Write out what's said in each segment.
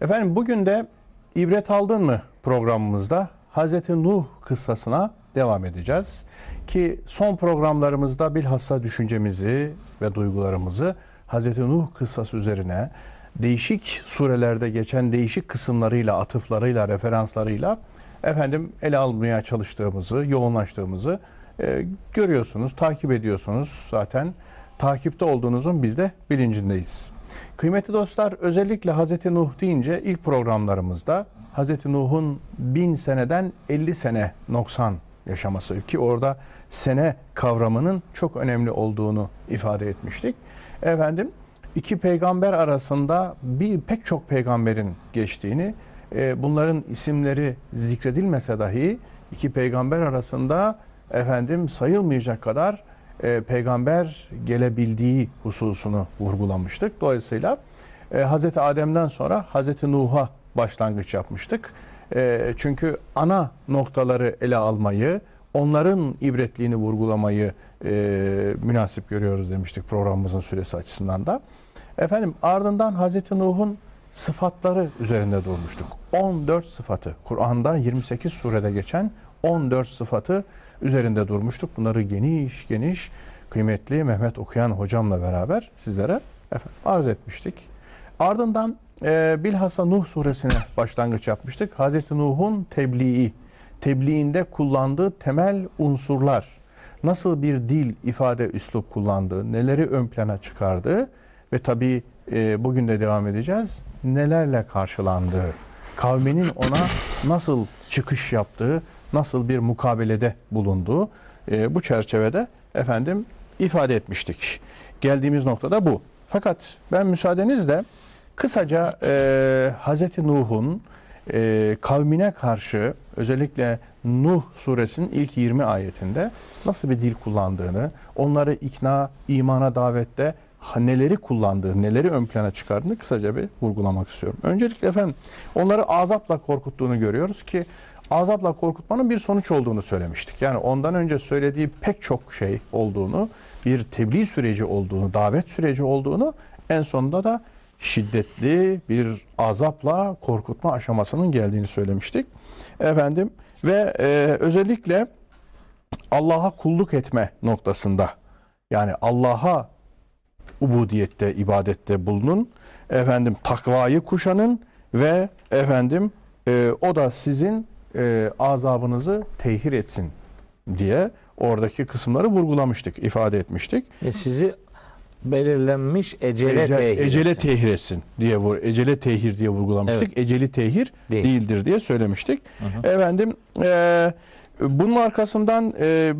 Efendim bugün de ibret aldın mı programımızda Hazreti Nuh kıssasına devam edeceğiz. Ki son programlarımızda bilhassa düşüncemizi ve duygularımızı Hazreti Nuh kıssası üzerine değişik surelerde geçen değişik kısımlarıyla, atıflarıyla, referanslarıyla efendim ele almaya çalıştığımızı, yoğunlaştığımızı e, görüyorsunuz, takip ediyorsunuz zaten. Takipte olduğunuzun biz de bilincindeyiz. Kıymetli dostlar özellikle Hazreti Nuh deyince ilk programlarımızda Hazreti Nuh'un bin seneden 50 sene noksan yaşaması ki orada sene kavramının çok önemli olduğunu ifade etmiştik. Efendim iki peygamber arasında bir pek çok peygamberin geçtiğini, e, bunların isimleri zikredilmese dahi iki peygamber arasında efendim sayılmayacak kadar e, peygamber gelebildiği hususunu vurgulamıştık. Dolayısıyla e, Hz. Adem'den sonra Hz. Nuh'a başlangıç yapmıştık. E, çünkü ana noktaları ele almayı, onların ibretliğini vurgulamayı e, münasip görüyoruz demiştik programımızın süresi açısından da. Efendim ardından Hz. Nuh'un sıfatları üzerinde durmuştuk. 14 sıfatı, Kur'an'da 28 surede geçen 14 sıfatı üzerinde durmuştuk. Bunları geniş geniş kıymetli Mehmet Okuyan hocamla beraber sizlere efendim, arz etmiştik. Ardından e, bilhassa Nuh suresine başlangıç yapmıştık. Hazreti Nuh'un tebliği, tebliğinde kullandığı temel unsurlar, nasıl bir dil, ifade, üslup kullandığı, neleri ön plana çıkardığı ve tabii e, bugün de devam edeceğiz, nelerle karşılandığı, kavminin ona nasıl çıkış yaptığı, nasıl bir mukabelede bulunduğu e, bu çerçevede efendim ifade etmiştik. Geldiğimiz noktada bu. Fakat ben müsaadenizle kısaca e, Hz. Nuh'un e, kavmine karşı özellikle Nuh suresinin ilk 20 ayetinde nasıl bir dil kullandığını, onları ikna, imana davette neleri kullandığı, neleri ön plana çıkardığını kısaca bir vurgulamak istiyorum. Öncelikle efendim onları azapla korkuttuğunu görüyoruz ki azapla korkutmanın bir sonuç olduğunu söylemiştik. Yani ondan önce söylediği pek çok şey olduğunu, bir tebliğ süreci olduğunu, davet süreci olduğunu en sonunda da şiddetli bir azapla korkutma aşamasının geldiğini söylemiştik. Efendim ve e, özellikle Allah'a kulluk etme noktasında yani Allah'a ubudiyette, ibadette bulunun. Efendim takvayı kuşanın ve efendim e, o da sizin e, azabınızı tehir etsin diye oradaki kısımları vurgulamıştık, ifade etmiştik. E sizi belirlenmiş ecele Ece- tehir ecele etsin. tehir etsin diye vur, ecele tehir diye vurgulamıştık. Eceli tehir Değil. değildir diye söylemiştik. Hı hı. Efendim e, bunun arkasından e,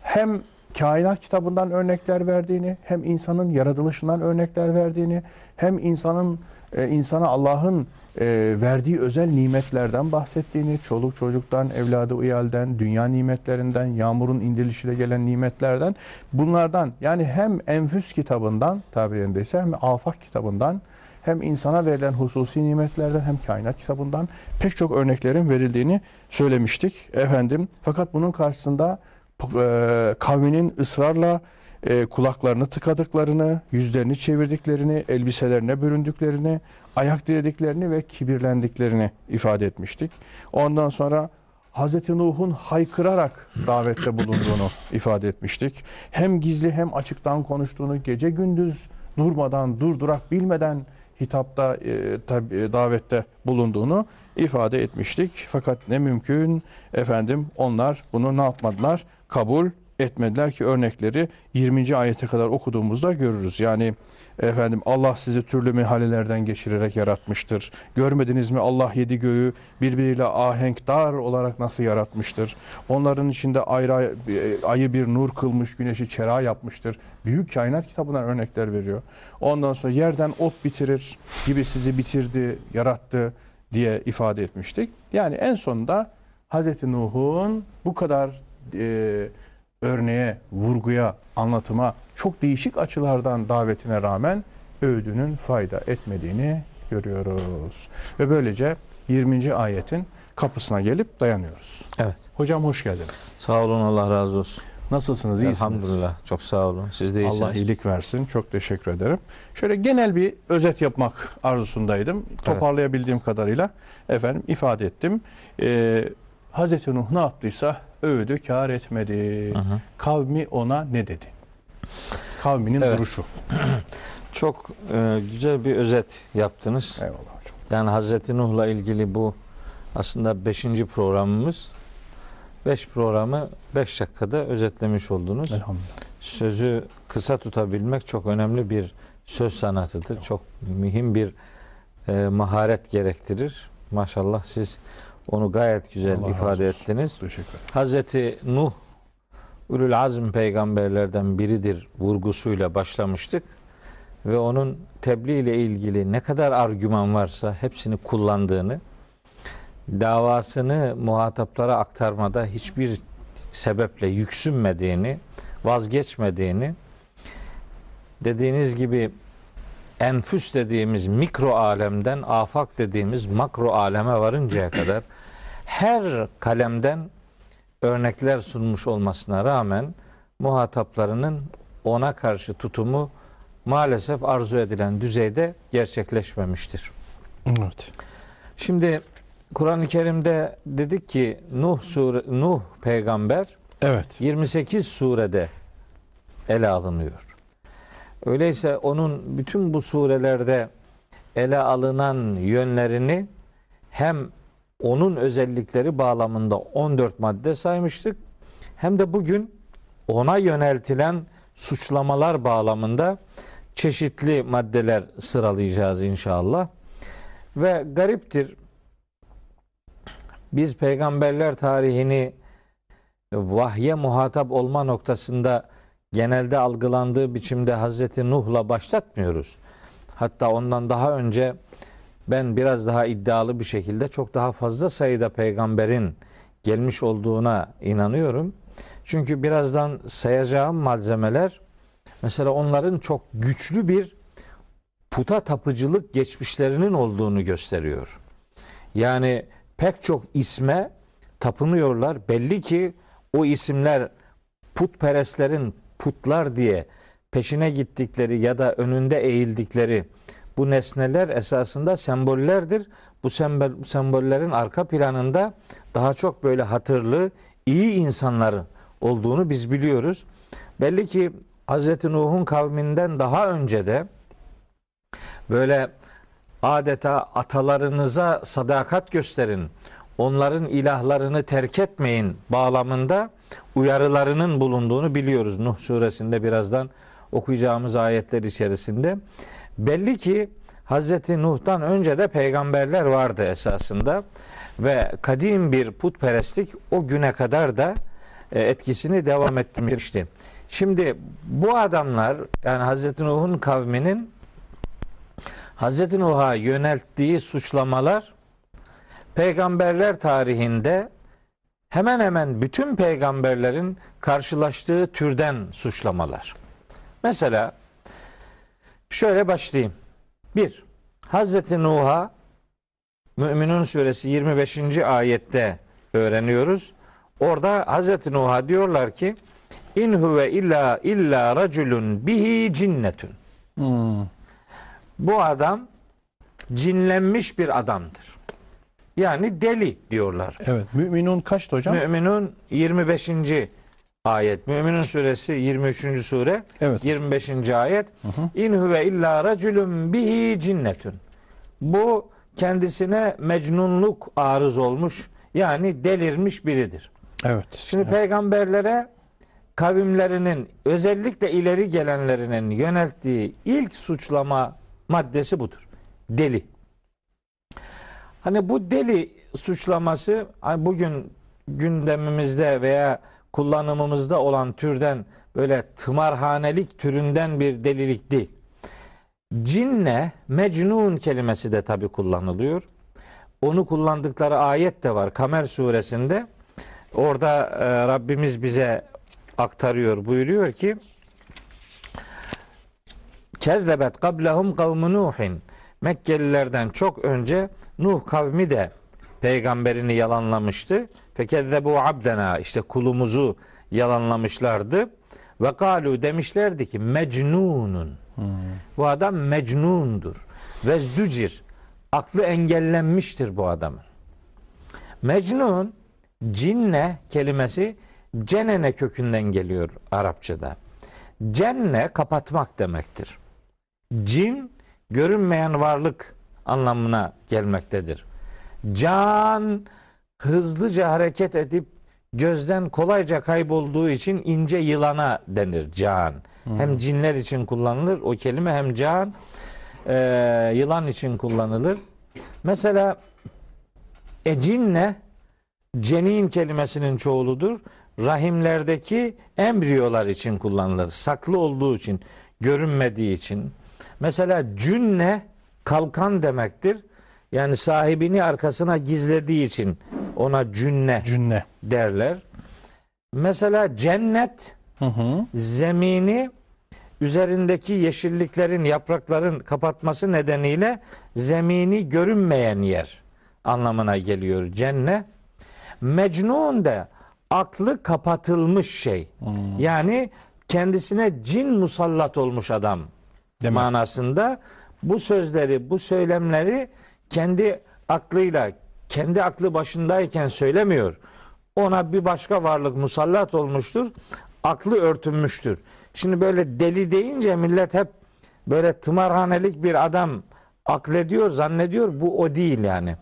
hem kainat kitabından örnekler verdiğini, hem insanın yaratılışından örnekler verdiğini, hem insanın e, insana Allah'ın e, verdiği özel nimetlerden bahsettiğini, çoluk çocuktan, evladı uyalden, dünya nimetlerinden, yağmurun indirilişiyle gelen nimetlerden, bunlardan yani hem Enfüs kitabından tabiri yerindeyse hem Afak kitabından hem insana verilen hususi nimetlerden hem kainat kitabından pek çok örneklerin verildiğini söylemiştik efendim. Fakat bunun karşısında e, kavminin ısrarla e, kulaklarını tıkadıklarını, yüzlerini çevirdiklerini, elbiselerine büründüklerini, ayak dilediklerini ve kibirlendiklerini ifade etmiştik. Ondan sonra Hz. Nuh'un haykırarak davette bulunduğunu ifade etmiştik. Hem gizli hem açıktan konuştuğunu, gece gündüz durmadan, durdurak bilmeden hitapta, e, tabi, e, davette bulunduğunu ifade etmiştik. Fakat ne mümkün efendim onlar bunu ne yapmadılar? Kabul etmediler ki örnekleri 20. ayete kadar okuduğumuzda görürüz. Yani efendim Allah sizi türlü mihalelerden geçirerek yaratmıştır. Görmediniz mi Allah yedi göğü birbiriyle ahenkdar olarak nasıl yaratmıştır? Onların içinde ayrı e, ayı bir nur kılmış, güneşi çera yapmıştır. Büyük kainat kitabından örnekler veriyor. Ondan sonra yerden ot bitirir gibi sizi bitirdi, yarattı diye ifade etmiştik. Yani en sonunda Hz. Nuh'un bu kadar e, örneğe, vurguya, anlatıma çok değişik açılardan davetine rağmen öğüdünün fayda etmediğini görüyoruz. Ve böylece 20. ayetin kapısına gelip dayanıyoruz. Evet. Hocam hoş geldiniz. Sağ olun Allah razı olsun. Nasılsınız? İyisiniz? Elhamdülillah. Çok sağ olun. Siz de iyisiniz. Allah iyilik versin. Çok teşekkür ederim. Şöyle genel bir özet yapmak arzusundaydım. Toparlayabildiğim kadarıyla efendim ifade ettim. Ee, Hazreti Nuh ne yaptıysa övdü kar etmedi. Hı hı. Kavmi ona ne dedi? Kavminin Evet. duruşu. Çok e, güzel bir özet yaptınız. Eyvallah hocam. Yani Hazreti Nuh'la ilgili bu aslında 5. programımız. 5 programı 5 dakikada özetlemiş oldunuz. Elhamdülillah. Sözü kısa tutabilmek çok önemli bir söz sanatıdır. Çok mühim bir e, maharet gerektirir. Maşallah siz onu gayet güzel Allah ifade ettiniz. Teşekkür ederim. Hazreti Nuh Ulul Azm peygamberlerden biridir vurgusuyla başlamıştık ve onun tebliğ ile ilgili ne kadar argüman varsa hepsini kullandığını, davasını muhataplara aktarmada hiçbir sebeple yüksünmediğini, vazgeçmediğini, dediğiniz gibi enfüs dediğimiz mikro alemden afak dediğimiz makro aleme varıncaya kadar her kalemden örnekler sunmuş olmasına rağmen muhataplarının ona karşı tutumu maalesef arzu edilen düzeyde gerçekleşmemiştir. Evet. Şimdi Kur'an-ı Kerim'de dedik ki Nuh sure Nuh peygamber Evet. 28 surede ele alınıyor. Öyleyse onun bütün bu surelerde ele alınan yönlerini hem onun özellikleri bağlamında 14 madde saymıştık hem de bugün ona yöneltilen suçlamalar bağlamında çeşitli maddeler sıralayacağız inşallah. Ve gariptir biz peygamberler tarihini vahye muhatap olma noktasında genelde algılandığı biçimde Hazreti Nuh'la başlatmıyoruz. Hatta ondan daha önce ben biraz daha iddialı bir şekilde çok daha fazla sayıda peygamberin gelmiş olduğuna inanıyorum. Çünkü birazdan sayacağım malzemeler mesela onların çok güçlü bir puta tapıcılık geçmişlerinin olduğunu gösteriyor. Yani pek çok isme tapınıyorlar. Belli ki o isimler putperestlerin putlar diye peşine gittikleri ya da önünde eğildikleri bu nesneler esasında sembollerdir. Bu sembol, sembollerin arka planında daha çok böyle hatırlı, iyi insanların olduğunu biz biliyoruz. Belli ki Hz. Nuh'un kavminden daha önce de böyle adeta atalarınıza sadakat gösterin, onların ilahlarını terk etmeyin bağlamında uyarılarının bulunduğunu biliyoruz. Nuh suresinde birazdan okuyacağımız ayetler içerisinde. Belli ki Hz. Nuh'tan önce de peygamberler vardı esasında ve kadim bir putperestlik o güne kadar da e, etkisini devam ettirmişti. Şimdi bu adamlar yani Hz. Nuh'un kavminin Hz. Nuh'a yönelttiği suçlamalar peygamberler tarihinde hemen hemen bütün peygamberlerin karşılaştığı türden suçlamalar. Mesela şöyle başlayayım. Bir, Hazreti Nuh'a Müminun suresi 25. ayette öğreniyoruz. Orada Hazreti Nuh'a diyorlar ki in huve illa illa raculun bihi cinnetun. Hmm. Bu adam cinlenmiş bir adamdır. Yani deli diyorlar. Evet. Müminun kaçtı hocam? Müminun 25. ayet. Müminun suresi 23. sure Evet. 25. ayet. İn huve illa raculun bihi cinnetun. Bu kendisine mecnunluk arız olmuş yani delirmiş biridir. Evet. Şimdi peygamberlere kavimlerinin özellikle ileri gelenlerinin yönelttiği ilk suçlama maddesi budur. Deli. Hani bu deli suçlaması hani bugün gündemimizde veya kullanımımızda olan türden böyle tımarhanelik türünden bir delilik değil. Cinne, mecnun kelimesi de tabi kullanılıyor. Onu kullandıkları ayet de var Kamer suresinde. Orada e, Rabbimiz bize aktarıyor, buyuruyor ki Kezzebet kablehum kavmu Nuhin. Mekkelilerden çok önce Nuh kavmi de peygamberini yalanlamıştı. Fekezzebu abdena işte kulumuzu yalanlamışlardı. Ve kalu demişlerdi ki mecnunun. Bu adam mecnundur. Ve zdücir. Aklı engellenmiştir bu adamın. Mecnun cinne kelimesi cenene kökünden geliyor Arapçada. Cenne kapatmak demektir. Cin görünmeyen varlık anlamına gelmektedir. Can hızlıca hareket edip gözden kolayca kaybolduğu için ince yılana denir can. Hem cinler için kullanılır o kelime hem can e, yılan için kullanılır. Mesela ecinne cenin kelimesinin çoğuludur. Rahimlerdeki embriyolar için kullanılır. Saklı olduğu için, görünmediği için. Mesela cünne kalkan demektir. Yani sahibini arkasına gizlediği için ona cünne Cünne. derler. Mesela cennet Hı hı. zemini üzerindeki yeşilliklerin, yaprakların kapatması nedeniyle zemini görünmeyen yer anlamına geliyor cennet. Mecnun de aklı kapatılmış şey. Yani kendisine cin musallat olmuş adam Demek. manasında bu sözleri, bu söylemleri kendi aklıyla, kendi aklı başındayken söylemiyor. Ona bir başka varlık musallat olmuştur. Aklı örtünmüştür. Şimdi böyle deli deyince millet hep böyle tımarhanelik bir adam aklediyor, zannediyor. Bu o değil yani.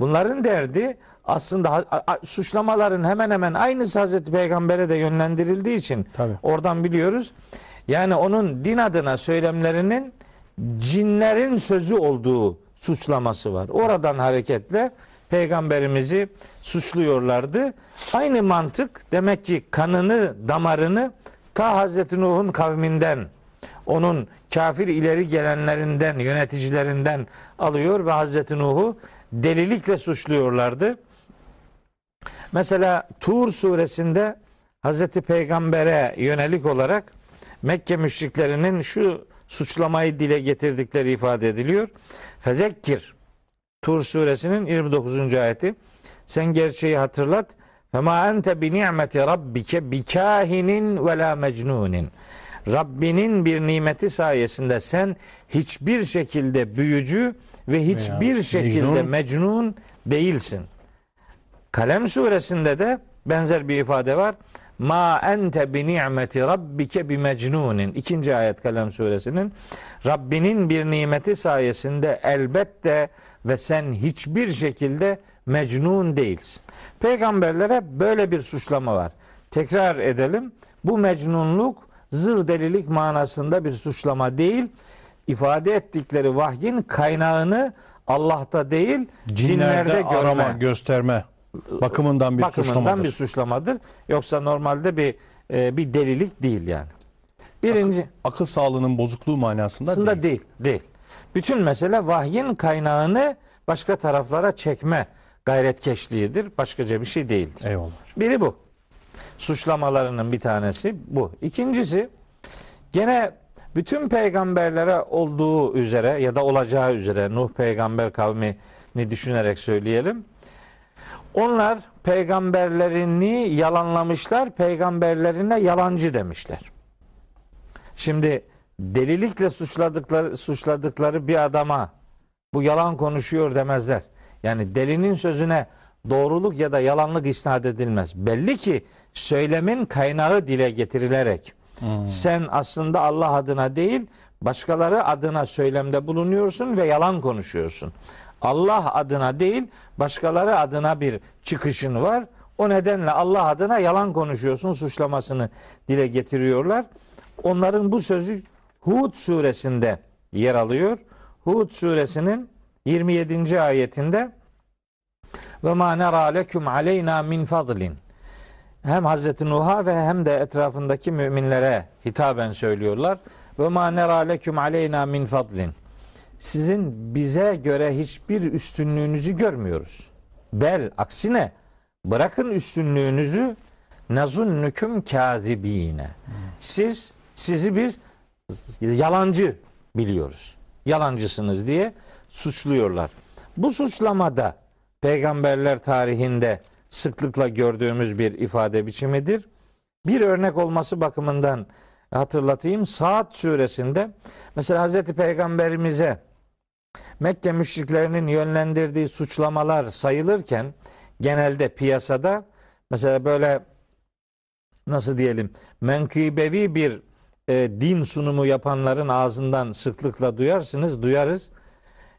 Bunların derdi aslında suçlamaların hemen hemen aynısı Hazreti Peygamber'e de yönlendirildiği için Tabii. oradan biliyoruz. Yani onun din adına söylemlerinin cinlerin sözü olduğu suçlaması var. Oradan hareketle peygamberimizi suçluyorlardı. Aynı mantık demek ki kanını, damarını ta Hazreti Nuh'un kavminden onun kafir ileri gelenlerinden, yöneticilerinden alıyor ve Hazreti Nuh'u delilikle suçluyorlardı. Mesela Tur suresinde Hazreti Peygamber'e yönelik olarak Mekke müşriklerinin şu suçlamayı dile getirdikleri ifade ediliyor. Fezekkir Tur suresinin 29. ayeti. Sen gerçeği hatırlat. Fema ente bi ni'meti rabbike bi kahinin ve la mecnunin. Rabbinin bir nimeti sayesinde sen hiçbir şekilde büyücü ve hiçbir şekilde mecnun değilsin. Kalem suresinde de benzer bir ifade var. Ma ente bi ni'meti rabbike bi mecnunin. İkinci ayet Kalem suresinin. Rabbinin bir nimeti sayesinde elbette ve sen hiçbir şekilde mecnun değilsin. Peygamberlere böyle bir suçlama var. Tekrar edelim. Bu mecnunluk zır delilik manasında bir suçlama değil. İfade ettikleri vahyin kaynağını Allah'ta değil Cinlerde cinlerde görme arama, gösterme bakımından bir bakımından suçlamadır. bir suçlamadır. Yoksa normalde bir e, bir delilik değil yani. Birinci Akıl sağlığının bozukluğu manasında aslında değil. değil. değil. Bütün mesele vahyin kaynağını başka taraflara çekme gayretkeşliğidir. Başkaca bir şey değildir. Eyvallah. Biri bu. Suçlamalarının bir tanesi bu. İkincisi gene bütün peygamberlere olduğu üzere ya da olacağı üzere Nuh peygamber kavmini düşünerek söyleyelim. Onlar peygamberlerini yalanlamışlar, peygamberlerine yalancı demişler. Şimdi delilikle suçladıkları suçladıkları bir adama bu yalan konuşuyor demezler. Yani delinin sözüne doğruluk ya da yalanlık isnat edilmez. Belli ki söylemin kaynağı dile getirilerek sen aslında Allah adına değil başkaları adına söylemde bulunuyorsun ve yalan konuşuyorsun. Allah adına değil başkaları adına bir çıkışın var. O nedenle Allah adına yalan konuşuyorsun suçlamasını dile getiriyorlar. Onların bu sözü Hud suresinde yer alıyor. Hud suresinin 27. ayetinde ve ma nera leküm aleyna min fadlin. Hem Hazreti Nuh'a ve hem de etrafındaki müminlere hitaben söylüyorlar. Ve ma nera leküm aleyna min fadlin. Sizin bize göre hiçbir üstünlüğünüzü görmüyoruz. Bel aksine bırakın üstünlüğünüzü nazunnüküm kazibine. Siz sizi biz yalancı biliyoruz. Yalancısınız diye suçluyorlar. Bu suçlamada peygamberler tarihinde sıklıkla gördüğümüz bir ifade biçimidir. Bir örnek olması bakımından hatırlatayım. Saat suresinde mesela Hazreti Peygamberimize Mekke müşriklerinin yönlendirdiği suçlamalar sayılırken genelde piyasada mesela böyle nasıl diyelim menkıbevi bir e, din sunumu yapanların ağzından sıklıkla duyarsınız, duyarız.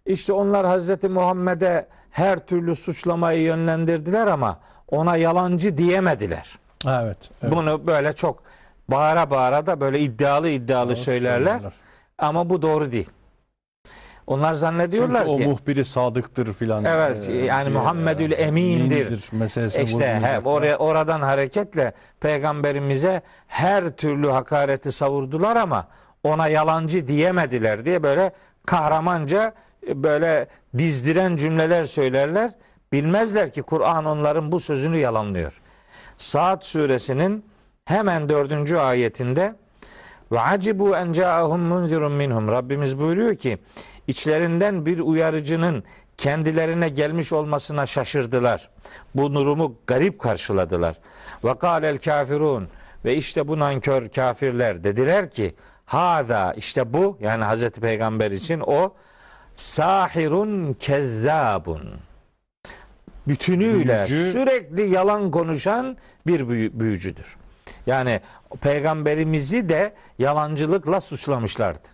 İşte onlar Hazreti Muhammed'e her türlü suçlamayı yönlendirdiler ama ona yalancı diyemediler. Evet. evet. Bunu böyle çok bağıra bağıra da böyle iddialı iddialı Doğru söylerler. söylüyorlar. Ama bu doğru değil. Onlar zannediyorlar Çünkü ki o muhbiri sadıktır filan. Evet, yani diye, Muhammedül e, emindir. meselesi işte he, oraya oradan hareketle peygamberimize her türlü hakareti savurdular ama ona yalancı diyemediler diye böyle kahramanca e, böyle dizdiren cümleler söylerler. Bilmezler ki Kur'an onların bu sözünü yalanlıyor. Saat suresinin hemen dördüncü ayetinde ve acibu en ca'ahum munzirun minhum. Rabbimiz buyuruyor ki içlerinden bir uyarıcının kendilerine gelmiş olmasına şaşırdılar. Bu durumu garip karşıladılar. Ve kâlel kafirun ve işte bu nankör kafirler dediler ki hada işte bu yani Hazreti Peygamber için o sahirun kezzabun bütünüyle Büyücü. sürekli yalan konuşan bir büyü- büyücüdür. Yani peygamberimizi de yalancılıkla suçlamışlardı.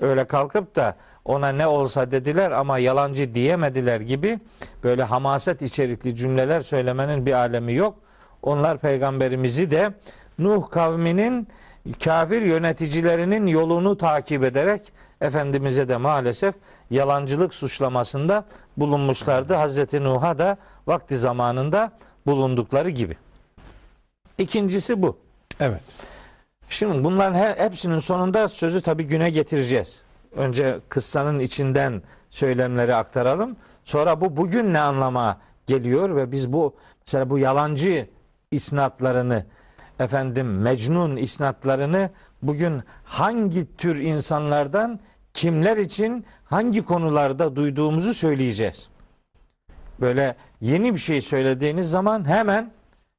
Öyle kalkıp da ona ne olsa dediler ama yalancı diyemediler gibi böyle hamaset içerikli cümleler söylemenin bir alemi yok. Onlar peygamberimizi de Nuh kavminin kafir yöneticilerinin yolunu takip ederek Efendimiz'e de maalesef yalancılık suçlamasında bulunmuşlardı. Hazreti Nuh'a da vakti zamanında bulundukları gibi. İkincisi bu. Evet. Şimdi bunların he- hepsinin sonunda sözü tabii güne getireceğiz. Önce kıssanın içinden söylemleri aktaralım. Sonra bu bugün ne anlama geliyor ve biz bu mesela bu yalancı isnatlarını efendim mecnun isnatlarını bugün hangi tür insanlardan kimler için hangi konularda duyduğumuzu söyleyeceğiz. Böyle yeni bir şey söylediğiniz zaman hemen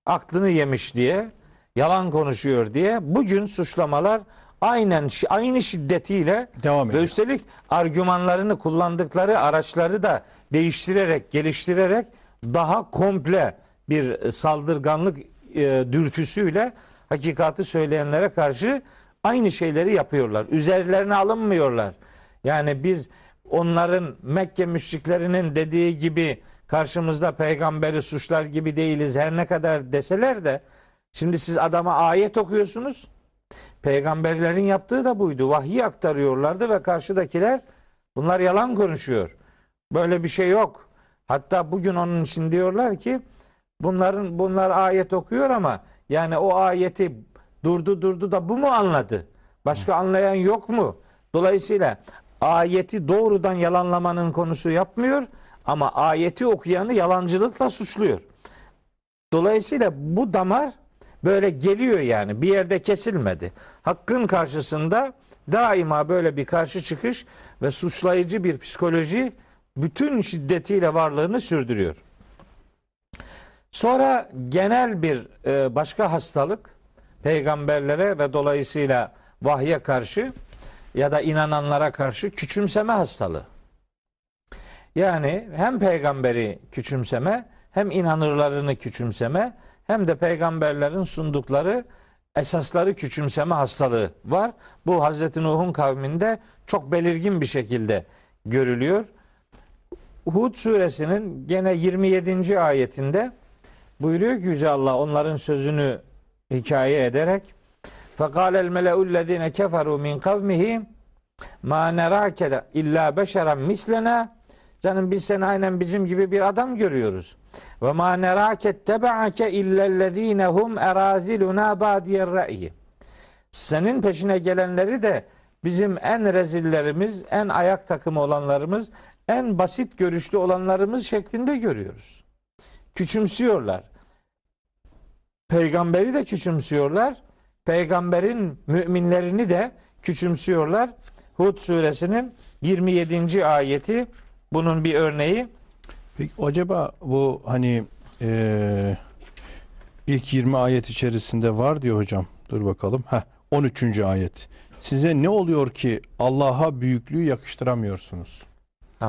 aklını yemiş diye yalan konuşuyor diye bugün suçlamalar aynen aynı şiddetiyle Devam ve ediyor. üstelik argümanlarını kullandıkları araçları da değiştirerek, geliştirerek daha komple bir e, saldırganlık e, dürtüsüyle hakikati söyleyenlere karşı aynı şeyleri yapıyorlar. Üzerlerine alınmıyorlar. Yani biz onların Mekke müşriklerinin dediği gibi karşımızda peygamberi suçlar gibi değiliz her ne kadar deseler de şimdi siz adama ayet okuyorsunuz. Peygamberlerin yaptığı da buydu. Vahiy aktarıyorlardı ve karşıdakiler bunlar yalan konuşuyor. Böyle bir şey yok. Hatta bugün onun için diyorlar ki bunların bunlar ayet okuyor ama yani o ayeti durdu durdu da bu mu anladı? Başka anlayan yok mu? Dolayısıyla ayeti doğrudan yalanlamanın konusu yapmıyor ama ayeti okuyanı yalancılıkla suçluyor. Dolayısıyla bu damar böyle geliyor yani bir yerde kesilmedi. Hakkın karşısında daima böyle bir karşı çıkış ve suçlayıcı bir psikoloji bütün şiddetiyle varlığını sürdürüyor. Sonra genel bir e, başka hastalık peygamberlere ve dolayısıyla vahye karşı ya da inananlara karşı küçümseme hastalığı. Yani hem peygamberi küçümseme hem inanırlarını küçümseme hem de peygamberlerin sundukları esasları küçümseme hastalığı var. Bu Hazreti Nuh'un kavminde çok belirgin bir şekilde görülüyor. Hud suresinin gene 27. ayetinde buyuruyor ki Yüce Allah onların sözünü hikaye ederek فَقَالَ الْمَلَأُ الَّذ۪ينَ كَفَرُوا مِنْ قَوْمِهِ مَا نَرَاكَ اِلَّا بَشَرًا مِسْلَنَا Canım biz seni aynen bizim gibi bir adam görüyoruz. Ve ma nerake tebaake illellezine hum eraziluna badiyer ra'yi. Senin peşine gelenleri de bizim en rezillerimiz, en ayak takımı olanlarımız, en basit görüşlü olanlarımız şeklinde görüyoruz. Küçümsüyorlar. Peygamberi de küçümsüyorlar. Peygamberin müminlerini de küçümsüyorlar. Hud suresinin 27. ayeti bunun bir örneği. Peki acaba bu hani e, İlk 20 ayet içerisinde var diyor hocam. Dur bakalım. Heh, 13. ayet. Size ne oluyor ki Allah'a büyüklüğü yakıştıramıyorsunuz?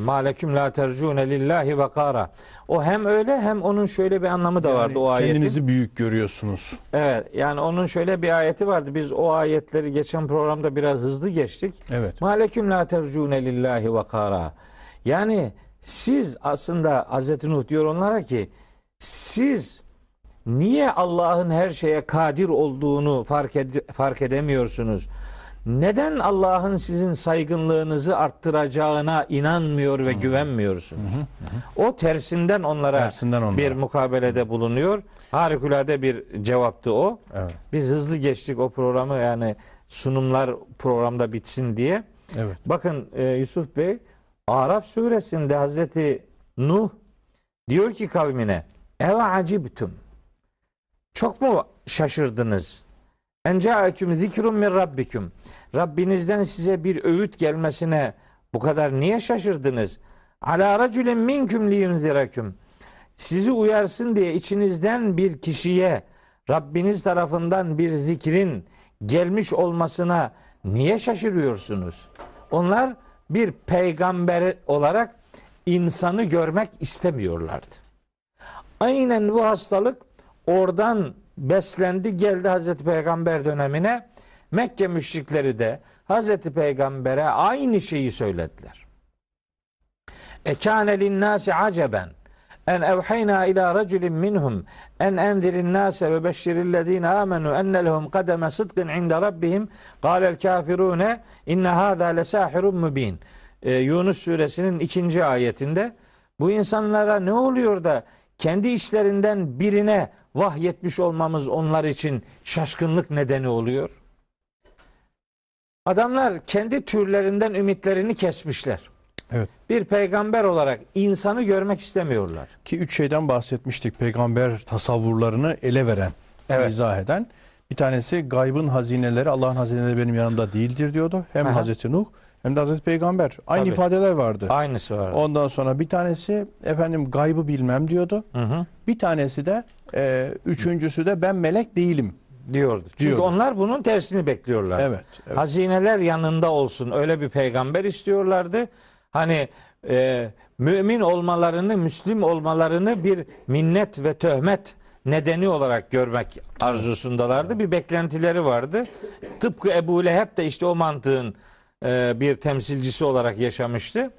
Maleküm la tercune lillahi vakara. O hem öyle hem onun şöyle bir anlamı da vardı Yani o ayetin. Kendinizi büyük görüyorsunuz. Evet yani onun şöyle bir ayeti vardı. Biz o ayetleri geçen programda biraz hızlı geçtik. Evet. Maleküm la tercune lillahi vakara. Yani siz aslında Hazreti Nuh diyor onlara ki siz niye Allah'ın her şeye kadir olduğunu fark, ed- fark edemiyorsunuz? Neden Allah'ın sizin saygınlığınızı arttıracağına inanmıyor ve güvenmiyorsunuz? O tersinden onlara Tersinden onlara. bir mukabelede bulunuyor. Harikulade bir cevaptı o. Evet. Biz hızlı geçtik o programı yani sunumlar programda bitsin diye. Evet. Bakın e, Yusuf Bey Araf suresinde Hazreti Nuh diyor ki kavmine Eve acibtum Çok mu şaşırdınız? Encaeküm zikrun min rabbiküm Rabbinizden size bir öğüt gelmesine bu kadar niye şaşırdınız? Ala raculin minküm liyunziraküm Sizi uyarsın diye içinizden bir kişiye Rabbiniz tarafından bir zikrin gelmiş olmasına niye şaşırıyorsunuz? Onlar bir peygamber olarak insanı görmek istemiyorlardı. Aynen bu hastalık oradan beslendi geldi Hazreti Peygamber dönemine. Mekke müşrikleri de Hazreti Peygamber'e aynı şeyi söylediler. Ekâne linnâsi aceben en evhayna ila raculin minhum en enzirin nase ve beşşirillezine amenu enne lehum kademe sıdkın inde rabbihim kâlel kafirune inne hâzâ lesâhirun mübin. Ee, Yunus suresinin ikinci ayetinde bu insanlara ne oluyor da kendi işlerinden birine vahyetmiş olmamız onlar için şaşkınlık nedeni oluyor. Adamlar kendi türlerinden ümitlerini kesmişler. Evet. Bir peygamber olarak insanı görmek istemiyorlar. Ki üç şeyden bahsetmiştik. Peygamber tasavvurlarını ele veren, Evet. izah eden. Bir tanesi gaybın hazineleri, Allah'ın hazineleri benim yanımda değildir diyordu. Hem Aha. Hazreti Nuh hem de Hazreti Peygamber. Aynı Tabii. ifadeler vardı. Aynısı var. Ondan sonra bir tanesi efendim gaybı bilmem diyordu. Hı hı. Bir tanesi de e, üçüncüsü de ben melek değilim. Diyordu. Çünkü Diyordu. onlar bunun tersini bekliyorlar. Evet. evet. Hazineler yanında olsun. Öyle bir peygamber istiyorlardı. Hani e, mümin olmalarını, Müslim olmalarını bir minnet ve töhmet nedeni olarak görmek arzusundalardı. Bir beklentileri vardı. Tıpkı Ebu Leheb de işte o mantığın e, bir temsilcisi olarak yaşamıştı.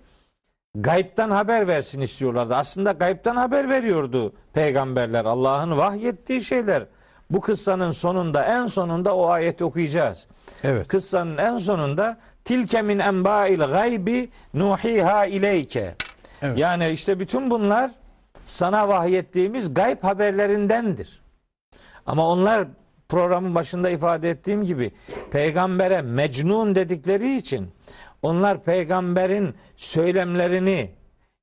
Gaybtan haber versin istiyorlardı. Aslında gaybtan haber veriyordu peygamberler. Allah'ın vahyettiği şeyler. Bu kıssanın sonunda en sonunda o ayeti okuyacağız. Evet. Kıssanın en sonunda tilke min enba'il gaybi nuhiha ileyke. Evet. Yani işte bütün bunlar sana vahyettiğimiz gayb haberlerindendir. Ama onlar programın başında ifade ettiğim gibi peygambere mecnun dedikleri için onlar peygamberin söylemlerini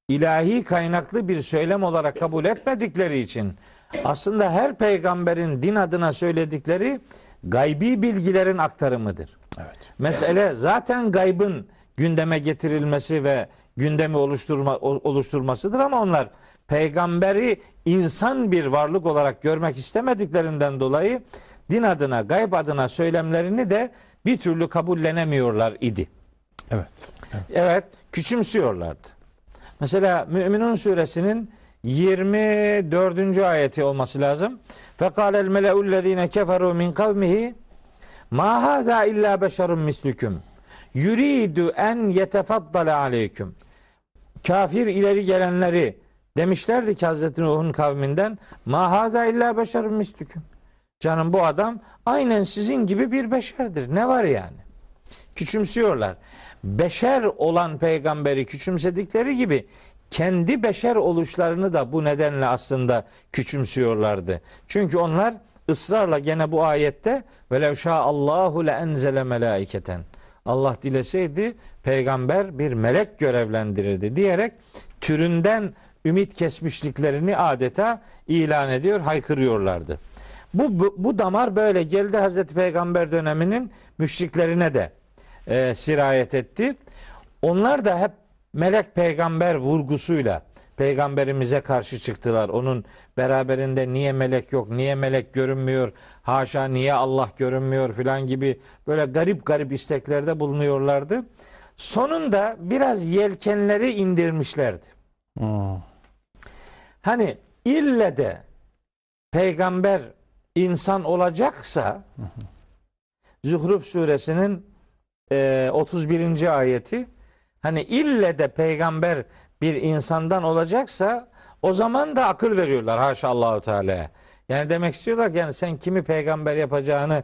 ilahi kaynaklı bir söylem olarak kabul etmedikleri için aslında her peygamberin din adına söyledikleri gaybi bilgilerin aktarımıdır. Evet. Mesele zaten gaybın gündeme getirilmesi ve gündemi oluşturma, oluşturmasıdır ama onlar peygamberi insan bir varlık olarak görmek istemediklerinden dolayı din adına, gayb adına söylemlerini de bir türlü kabullenemiyorlar idi. Evet. Evet, küçümsüyorlardı. Mesela Müminun suresinin 24. ayeti olması lazım. Fekâlel meleullezîne keferû min kavmihi ma hâzâ illâ beşerun mislüküm yuridu en yetefaddale aleyküm. Kafir ileri gelenleri demişlerdi ki Hazreti Nuh'un kavminden ma hâzâ illâ beşerun mislüküm. Canım bu adam aynen sizin gibi bir beşerdir. Ne var yani? Küçümsüyorlar. Beşer olan peygamberi küçümsedikleri gibi kendi beşer oluşlarını da bu nedenle aslında küçümsüyorlardı. Çünkü onlar ısrarla gene bu ayette velev Allahu le enzele melaiketen. Allah dileseydi peygamber bir melek görevlendirirdi diyerek türünden ümit kesmişliklerini adeta ilan ediyor, haykırıyorlardı. Bu, bu, bu damar böyle geldi Hazreti Peygamber döneminin müşriklerine de e, sirayet etti. Onlar da hep melek peygamber vurgusuyla peygamberimize karşı çıktılar. Onun beraberinde niye melek yok, niye melek görünmüyor, haşa niye Allah görünmüyor filan gibi böyle garip garip isteklerde bulunuyorlardı. Sonunda biraz yelkenleri indirmişlerdi. Hmm. Hani ille de peygamber insan olacaksa Zuhruf suresinin e, 31. ayeti hani ille de peygamber bir insandan olacaksa o zaman da akıl veriyorlar haşa Allahu Teala. Yani demek istiyorlar ki yani sen kimi peygamber yapacağını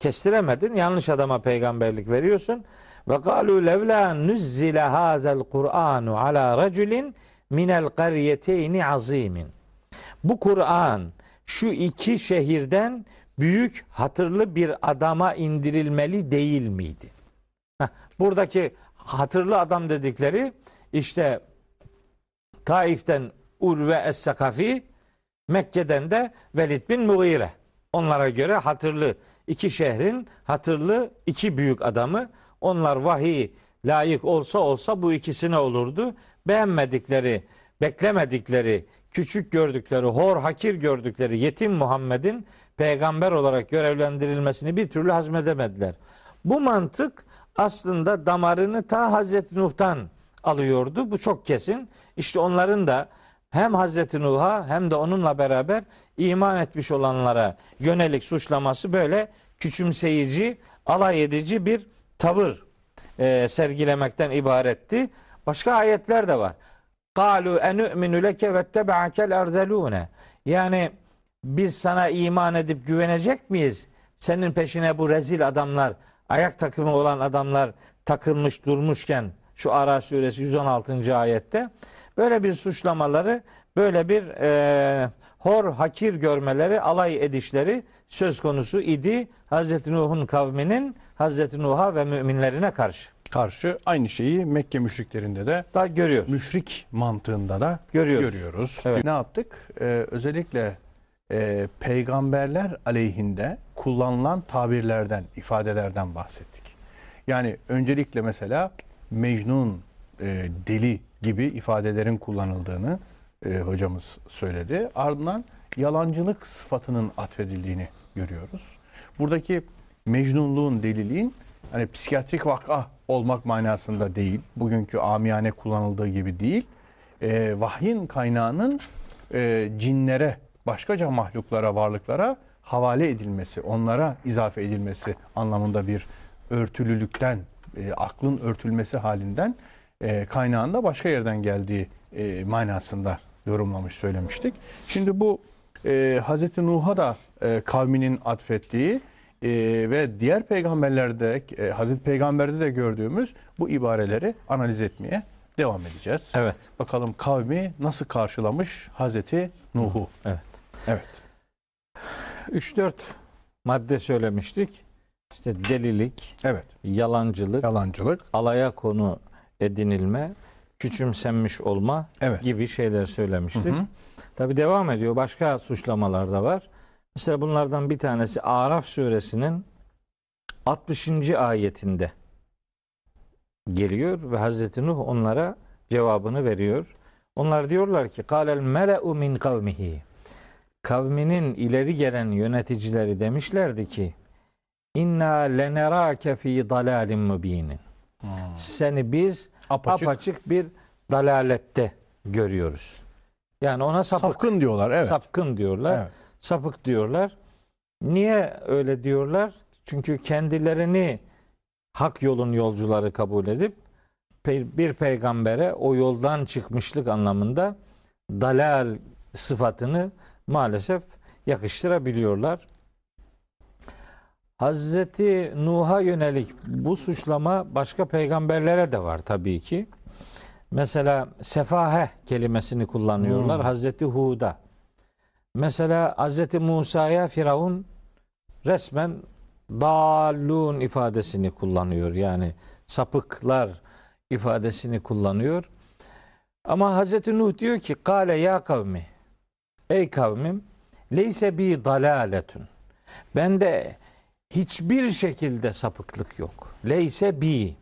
kestiremedin. Yanlış adama peygamberlik veriyorsun. Ve kalu levla nuzzile hazel Kur'anu ala raculin minel qaryeteyni azimin. Bu Kur'an şu iki şehirden büyük hatırlı bir adama indirilmeli değil miydi? Heh, buradaki hatırlı adam dedikleri işte Taif'ten Urve Es-Sakafi, Mekke'den de Velid bin Mughire. Onlara göre hatırlı iki şehrin hatırlı iki büyük adamı. Onlar vahiy layık olsa olsa bu ikisine olurdu. Beğenmedikleri, beklemedikleri, küçük gördükleri, hor hakir gördükleri yetim Muhammed'in peygamber olarak görevlendirilmesini bir türlü hazmedemediler. Bu mantık aslında damarını ta Hazreti Nuh'tan alıyordu. Bu çok kesin. İşte onların da hem Hazreti Nuh'a hem de onunla beraber iman etmiş olanlara yönelik suçlaması böyle küçümseyici, alay edici bir tavır e, sergilemekten ibaretti. Başka ayetler de var. Kalu enü'minu leke vettebe'akel erzelune. Yani biz sana iman edip güvenecek miyiz? Senin peşine bu rezil adamlar, ayak takımı olan adamlar takılmış durmuşken şu Ara suresi 116. ayette böyle bir suçlamaları, böyle bir e, hor hakir görmeleri, alay edişleri söz konusu idi Hazreti Nuh'un kavminin Hazreti Nuh'a ve müminlerine karşı. Karşı aynı şeyi Mekke müşriklerinde de Da görüyoruz. müşrik mantığında da Görüyoruz. görüyoruz. Evet. Ne yaptık? Ee, özellikle e, peygamberler aleyhinde kullanılan tabirlerden, ifadelerden bahsettik. Yani öncelikle mesela Mecnun, e, deli gibi ifadelerin kullanıldığını e, hocamız söyledi. Ardından yalancılık sıfatının atfedildiğini görüyoruz. Buradaki mecnunluğun, deliliğin hani psikiyatrik vaka olmak manasında değil, bugünkü amiyane kullanıldığı gibi değil, e, vahyin kaynağının e, cinlere, başkaca mahluklara, varlıklara havale edilmesi, onlara izafe edilmesi anlamında bir örtülülükten, e, aklın örtülmesi halinden e, kaynağında başka yerden geldiği e, manasında yorumlamış söylemiştik. Şimdi bu e, Hz. Nuh'a da e, kavminin atfettiği e, ve diğer peygamberlerde, e, Hazreti Peygamber'de de gördüğümüz bu ibareleri analiz etmeye devam edeceğiz. Evet. Bakalım kavmi nasıl karşılamış Hazreti Nuh'u. Evet. Evet. 3-4 madde söylemiştik. İşte delilik, Evet. yalancılık, Yalancılık. alaya konu edinilme, küçümsenmiş olma Evet. gibi şeyler söylemiştik. Hı hı. Tabi devam ediyor. Başka suçlamalar da var. Mesela bunlardan bir tanesi Araf suresinin 60. ayetinde geliyor ve Hazreti Nuh onlara cevabını veriyor. Onlar diyorlar ki kâlel mele'u min kavmihi kavminin ileri gelen yöneticileri demişlerdi ki inna lenerake fi dalalin mubinin seni biz Apaçık. apaçık bir dalalette görüyoruz. Yani ona sapık, Sapkın diyorlar. Evet. sapkın diyorlar. Evet. Sapık diyorlar. Niye öyle diyorlar? Çünkü kendilerini hak yolun yolcuları kabul edip bir peygambere o yoldan çıkmışlık anlamında dalal sıfatını maalesef yakıştırabiliyorlar. Hazreti Nuh'a yönelik bu suçlama başka peygamberlere de var tabii ki. Mesela sefahe kelimesini kullanıyorlar Hmm. Hazreti Hud'a. Mesela Hazreti Musa'ya Firavun resmen dallun ifadesini kullanıyor. Yani sapıklar ifadesini kullanıyor. Ama Hazreti Nuh diyor ki kale ya kavmi ey kavmim leyse bi dalaletun. Bende hiçbir şekilde sapıklık yok. Leyse bi.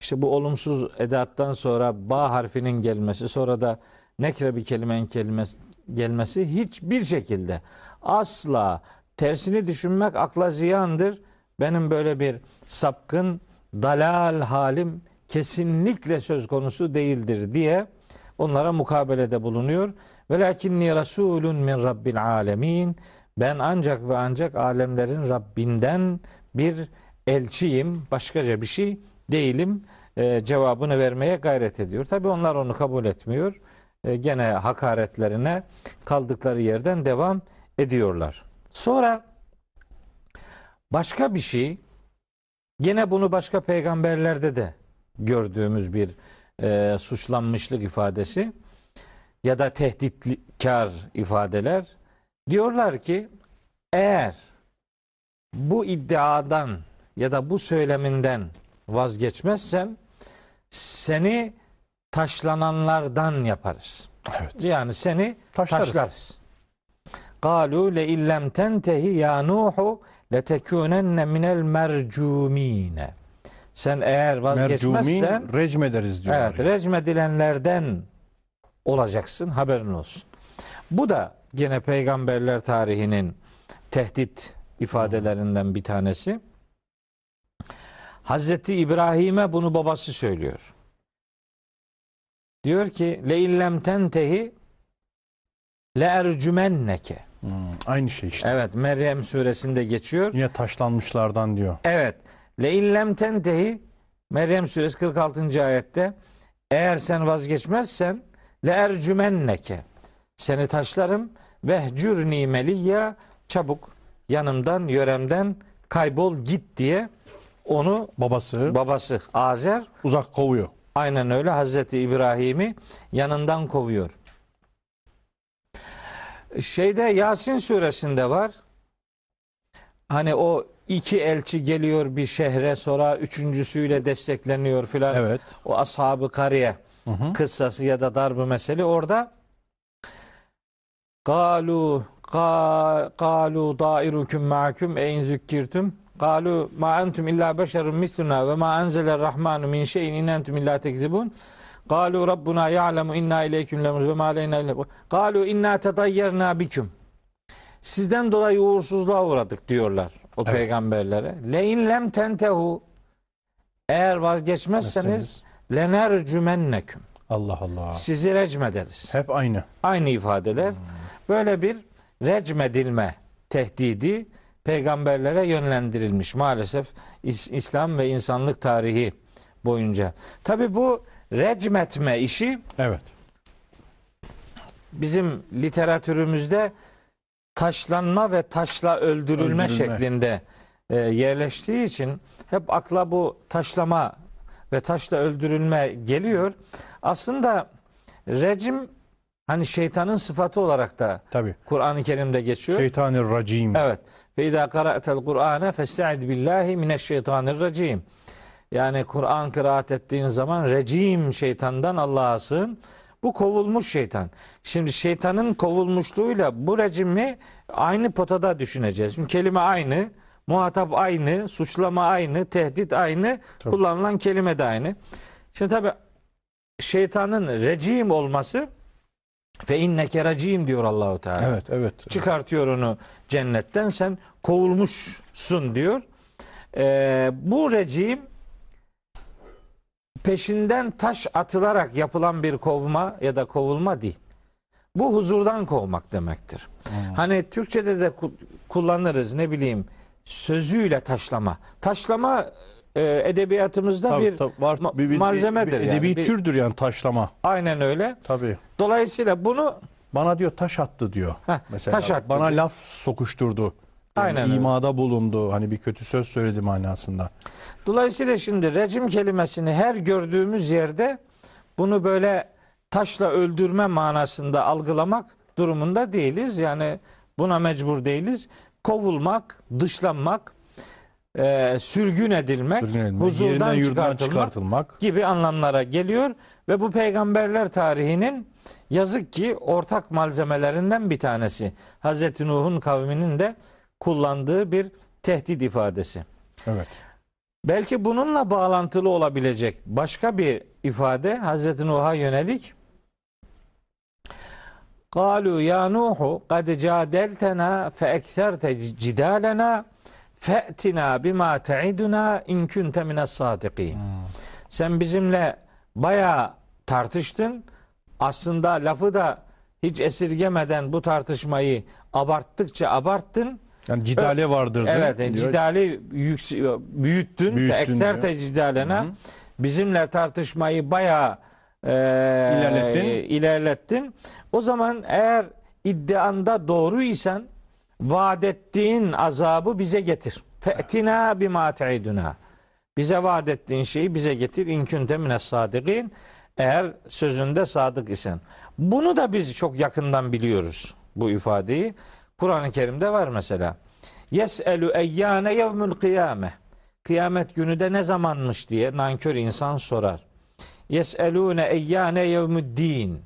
İşte bu olumsuz edattan sonra ba harfinin gelmesi sonra da nekre bir kelimenin kelimesi, gelmesi hiçbir şekilde asla tersini düşünmek akla ziyandır. Benim böyle bir sapkın dalal halim kesinlikle söz konusu değildir diye onlara mukabelede bulunuyor. Velakinni rasulun min rabbil alemin. Ben ancak ve ancak alemlerin Rabbinden bir elçiyim. Başkaca bir şey değilim. Ee, cevabını vermeye gayret ediyor. Tabi onlar onu kabul etmiyor. Ee, gene hakaretlerine kaldıkları yerden devam ediyorlar. Sonra başka bir şey gene bunu başka peygamberlerde de gördüğümüz bir e, suçlanmışlık ifadesi ya da tehditkar ifadeler diyorlar ki eğer bu iddiadan ya da bu söyleminden vazgeçmezsen seni taşlananlardan yaparız. Evet. Yani seni Taşlarız. taşlarız. Galu le illem tentehi ya Nuhu letekunenne minel mercumine. Sen eğer vazgeçmezsen Mercumin recm ederiz diyorlar. evet recmedilenlerden olacaksın haberin olsun. Bu da gene peygamberler tarihinin tehdit ifadelerinden bir tanesi. Hazreti İbrahim'e bunu babası söylüyor. Diyor ki le illem tentehi le ercümenneke. Hmm, aynı şey işte. Evet Meryem suresinde geçiyor. Yine taşlanmışlardan diyor. Evet. Le illem tentehi Meryem suresi 46. ayette eğer sen vazgeçmezsen le ercümenneke seni taşlarım vehcurni meliyya çabuk yanımdan yöremden kaybol git diye onu Babası babası Azer uzak kovuyor. aynen öyle Hazreti İbrahim'i yanından kovuyor. Şeyde Yasin suresinde var. Hani o iki elçi geliyor bir şehre sonra üçüncüsüyle destekleniyor filan. Evet. O ashabı kariye Hı hı. kıssası ya da darbı mesele orada Galu galu dairukum ma'akum e in zükkirtum Galu ma entum illa beşerun misluna ve ma enzeler rahmanu min şeyin in entum illa tekzibun Galu rabbuna ya'lemu inna ileyküm lemuz ve ma aleyna Galu inna tedayyerna biküm Sizden dolayı uğursuzluğa uğradık diyorlar o Evet. peygamberlere. Le in lem tentehu eğer vazgeçmezseniz Mesela- lenercümenneküm. Allah Allah. Sizi recmederiz. Hep aynı. Aynı ifadeler. Böyle bir recmedilme tehdidi peygamberlere yönlendirilmiş maalesef İs- İslam ve insanlık tarihi boyunca. Tabi bu recmetme işi Evet. bizim literatürümüzde taşlanma ve taşla öldürülme, Öldürülme. şeklinde e, yerleştiği için hep akla bu taşlama ve taşla öldürülme geliyor. Aslında rejim hani şeytanın sıfatı olarak da. Kur'an-ı Kerim'de geçiyor. Şeytanirracim. Evet. Ve izâ qara'tel Kur'ane festa'id billahi mineşşeytanirracim. Yani Kur'an kıraat ettiğin zaman rejim şeytandan Allah'a sığın. Bu kovulmuş şeytan. Şimdi şeytanın kovulmuşluğuyla bu rejimi aynı potada düşüneceğiz. Çünkü kelime aynı, muhatap aynı, suçlama aynı, tehdit aynı, Tabii. kullanılan kelime de aynı. Şimdi tabi şeytanın rejim olması fe inneke racim diyor Allahu Teala Evet, evet. çıkartıyor onu cennetten sen kovulmuşsun diyor. Ee, bu rejim peşinden taş atılarak yapılan bir kovma ya da kovulma değil. Bu huzurdan kovmak demektir. Hmm. Hani Türkçe'de de ku- kullanırız ne bileyim sözüyle taşlama. Taşlama e, edebiyatımızda Tabii, bir tabii, var, ma- bir, bir, malzemedir bir yani. edebi Bir- türdür yani taşlama. aynen öyle. Tabii. Dolayısıyla bunu Bana diyor taş attı diyor. Heh, Mesela taş attı bana diyor. laf sokuşturdu. Yani Aynen öyle. imada bulundu. Hani bir kötü söz söyledi manasında. Dolayısıyla şimdi rejim kelimesini her gördüğümüz yerde bunu böyle taşla öldürme manasında algılamak durumunda değiliz. Yani buna mecbur değiliz. Kovulmak, dışlanmak, e, sürgün edilmek, Sürgün edilmek, huzurdan çıkartılmak çıkartılmak. gibi anlamlara geliyor ve bu peygamberler tarihinin yazık ki ortak malzemelerinden bir tanesi. Hazreti Nuh'un kavminin de kullandığı bir tehdit ifadesi. Evet. Belki bununla bağlantılı olabilecek başka bir ifade Hazreti Nuh'a yönelik Kalu ya Nuhu kad cadeltena fe ekserte cidalena fe'tina bima te'iduna in kunte mine sadikin. Sen bizimle baya tartıştın. Aslında lafı da hiç esirgemeden bu tartışmayı abarttıkça abarttın. Yani cidale Ö- vardır. Evet, diyor. cidali yüks- büyüttün. büyüttün ekser tecdalene bizimle tartışmayı bayağı e, İlerlettin. ilerlettin. O zaman eğer iddianda doğruysan vaat ettiğin azabı bize getir. Fe'tina bima te'iduna. Bize vaat ettiğin şeyi bize getir. İn kunte mines sadikin. Eğer sözünde sadık isen. Bunu da biz çok yakından biliyoruz bu ifadeyi. Kur'an-ı Kerim'de var mesela. Yes'elu eyyane yevmül kıyame. Kıyamet günü de ne zamanmış diye nankör insan sorar. Yes'elune eyyane yevmüddin.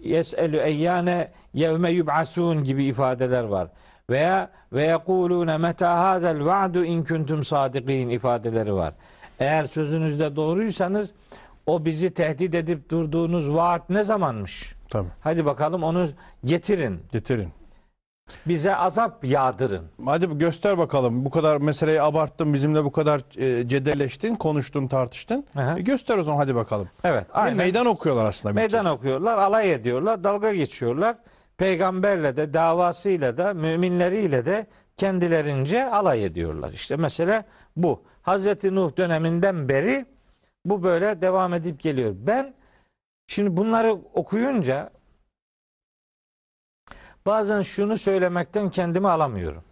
Yes'elu eyyane yevme yub'asun gibi ifadeler var. Veya ve yekulune meta hadel va'du in kuntum sadikin ifadeleri var. Eğer sözünüzde doğruysanız o bizi tehdit edip durduğunuz vaat ne zamanmış? Tabii. Hadi bakalım onu getirin. Getirin. Bize azap yağdırın. Hadi göster bakalım. Bu kadar meseleyi abarttın, bizimle bu kadar e, cedelleştin, konuştun, tartıştın. E, göster o zaman hadi bakalım. Evet, Aynen. aynen. Meydan okuyorlar aslında. Meydan okuyorlar, alay ediyorlar, dalga geçiyorlar. Peygamberle de, davasıyla da, müminleriyle de kendilerince alay ediyorlar. İşte mesele bu. Hazreti Nuh döneminden beri bu böyle devam edip geliyor. Ben şimdi bunları okuyunca bazen şunu söylemekten kendimi alamıyorum.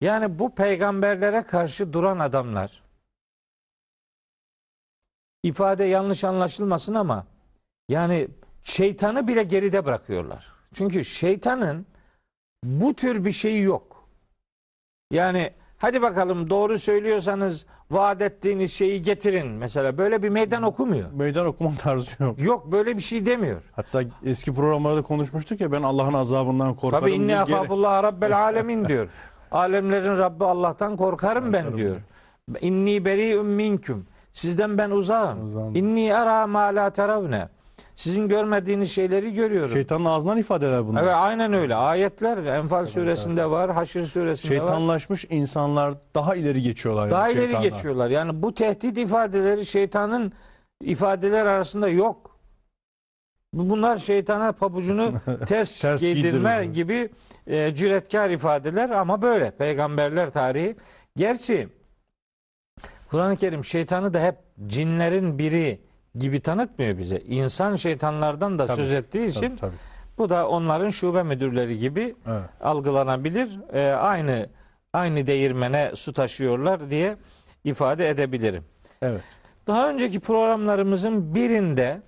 Yani bu peygamberlere karşı duran adamlar ifade yanlış anlaşılmasın ama yani şeytanı bile geride bırakıyorlar. Çünkü şeytanın bu tür bir şeyi yok. Yani hadi bakalım doğru söylüyorsanız vaat ettiğiniz şeyi getirin. Mesela böyle bir meydan okumuyor. Meydan okuma tarzı yok. Yok böyle bir şey demiyor. Hatta eski programlarda konuşmuştuk ya ben Allah'ın azabından korkarım. Tabi inni ahafullah rabbel alemin diyor. Alemlerin Rabbi Allah'tan korkarım ben diyor. İnni beri'un minküm. Sizden ben uzağım. Uzağım. İnni ara ma la teravne. Sizin görmediğiniz şeyleri görüyorum. Şeytanın ağzından ifadeler bunlar. Evet aynen öyle. Ayetler Enfal suresinde var, Haşr suresinde var. Şeytanlaşmış insanlar daha ileri geçiyorlar. Daha yani ileri şeytandan. geçiyorlar. Yani bu tehdit ifadeleri şeytanın ifadeler arasında yok. Bu- Bunlar şeytana pabucunu ters, Ters giydirme giydirir. gibi e, cüretkar ifadeler ama böyle. Peygamberler tarihi. Gerçi Kur'an-ı Kerim şeytanı da hep cinlerin biri gibi tanıtmıyor bize. İnsan şeytanlardan da Tabii, söz ettiği Tabii, için tabii. bu da onların şube müdürleri gibi Evet. algılanabilir. Ee, aynı aynı değirmene su taşıyorlar diye ifade edebilirim. evet. Daha önceki programlarımızın birinde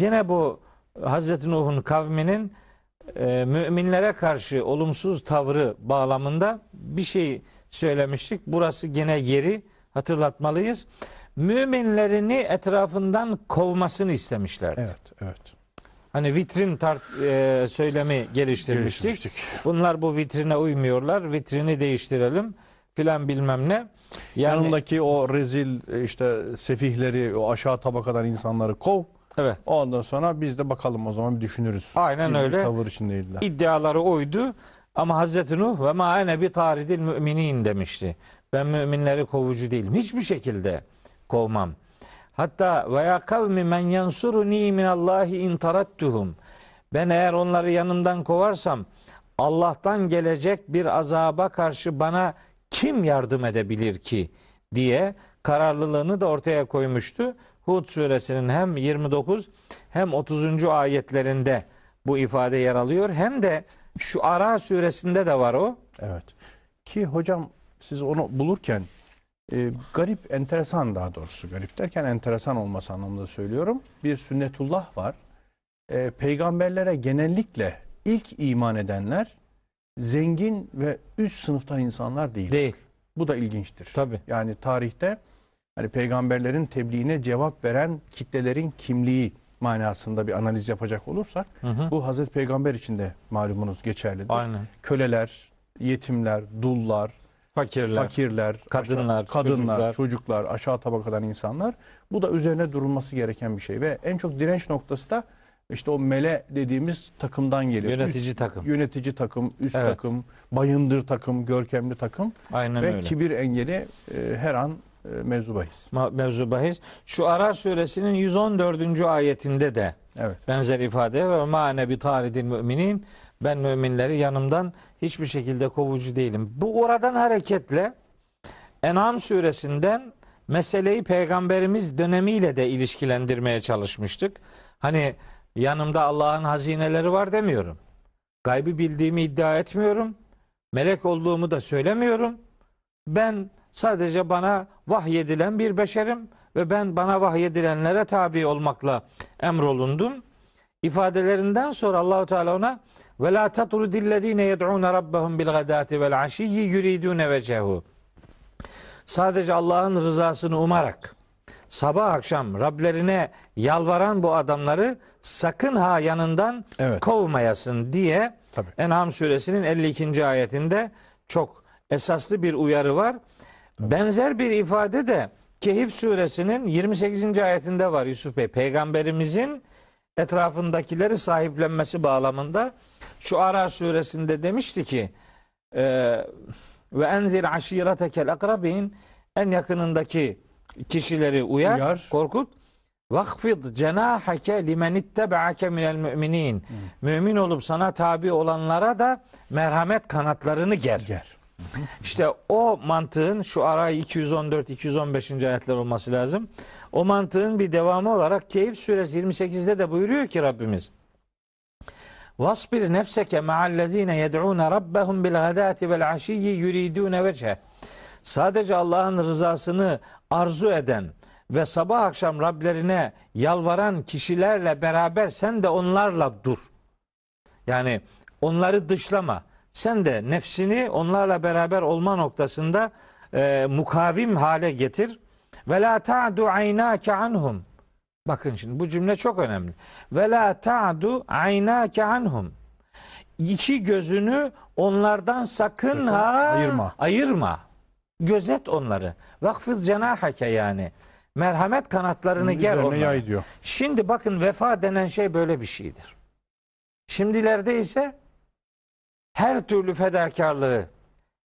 yine bu Hazreti Nuh'un kavminin e, müminlere karşı olumsuz tavrı bağlamında bir şey söylemiştik. Burası gene yeri hatırlatmalıyız. Müminlerini etrafından kovmasını istemişlerdi. Evet, evet. Hani vitrin tart, e, söylemi geliştirmiştik. Geliştirmiştik. Bunlar bu vitrine uymuyorlar. Vitrini değiştirelim filan bilmem ne. Yani Yanındaki o rezil e, işte sefihleri, o aşağı tabakadan insanları kov. evet. Ondan sonra biz de bakalım o zaman bir düşünürüz. Aynen bir öyle. Tavır içindeydiler. iddiaları oydu. Ama Hazreti Nuh ve ma ene bi taridil müminin demişti. Ben müminleri kovucu değilim. Hiçbir şekilde kovmam. Hatta ve ya kavmi men yansuruni min Allahi in tarattuhum. Ben eğer onları yanımdan kovarsam Allah'tan gelecek bir azaba karşı bana kim yardım edebilir ki diye kararlılığını da ortaya koymuştu. Hud suresinin hem 29 hem 30. ayetlerinde bu ifade yer alıyor. Hem de şu Ara suresinde de var o. Evet. Ki hocam siz onu bulurken e, garip, enteresan daha doğrusu garip derken enteresan olması anlamında söylüyorum. Bir sünnetullah var. E, peygamberlere genellikle ilk iman edenler zengin ve üst sınıfta insanlar değil. Değil. Bu da ilginçtir. Tabi. Yani tarihte hani peygamberlerin tebliğine cevap veren kitlelerin kimliği manasında bir analiz yapacak olursak bu Hazreti Peygamber için de malumunuz geçerlidir. Aynen. Köleler, yetimler, dullar, Fakirler. fakirler, Kadınlar, aşağı- kadınlar, çocuklar. çocuklar. aşağı tabakadan insanlar. Bu da üzerine durulması gereken bir şey ve en çok direnç noktası da işte o mele dediğimiz takımdan geliyor. Yönetici Üst- takım. Yönetici takım, üst Evet. takım, bayındır takım, görkemli takım Aynen ve öyle. kibir engeli e, her an e, mevzu bahis. Mevzu bahis. Şu Ara suresinin 114. ayetinde de Evet. benzer ifade var. Ma ene bi taridil müminin. Ben müminleri yanımdan hiçbir şekilde kovucu değilim. Bu oradan hareketle En'am suresinden meseleyi peygamberimiz dönemiyle de ilişkilendirmeye çalışmıştık. Hani yanımda Allah'ın hazineleri var demiyorum. Gaybı bildiğimi iddia etmiyorum. Melek olduğumu da söylemiyorum. Ben sadece bana vahyedilen bir beşerim ve ben bana vahyedilenlere tabi olmakla emrolundum. İfadelerinden sonra Allahu Teala ona ve la tatrudillezine yed'un rabbahum bil gadati vel aşiyyi yuridun vecehu. Sadece Allah'ın rızasını umarak sabah akşam Rablerine yalvaran bu adamları sakın ha yanından Evet. kovmayasın diye Tabii. En'am suresinin 52. ayetinde çok esaslı bir uyarı var. Benzer bir ifade de Kehif suresinin 28. ayetinde var Yusuf Bey. Peygamberimizin etrafındakileri sahiplenmesi bağlamında şu Ara suresinde demişti ki e, ve enzir aşiretekel akrabin en yakınındaki kişileri uyar, Uyar. korkut. Vakfid cenahake limen ittebe'ake minel müminin. Mümin olup sana tabi olanlara da merhamet kanatlarını ger. Ger. İşte o mantığın şu ara 214-215. ayetler olması lazım. O mantığın bir devamı olarak Keyif suresi 28'de de buyuruyor ki Rabbimiz. Vasbir nefseke ma'allezine yed'ûne rabbehum bil gadati vel aşiyyi yuridûne veçhe. Sadece Allah'ın rızasını arzu eden ve sabah akşam Rablerine yalvaran kişilerle beraber sen de onlarla dur. Yani onları dışlama. Sen de nefsini onlarla beraber olma noktasında e, mukavim hale getir. Ve la ta'du aynake anhum. Bakın şimdi bu cümle çok önemli. Ve la ta'du aynake anhum. İki gözünü onlardan sakın ha ayırma. ayırma. Gözet onları. Vakfız cenahake yani. Merhamet kanatlarını ger Üzerine onlara. yay diyor. Şimdi bakın vefa denen şey böyle bir şeydir. Şimdilerde ise her türlü fedakarlığı,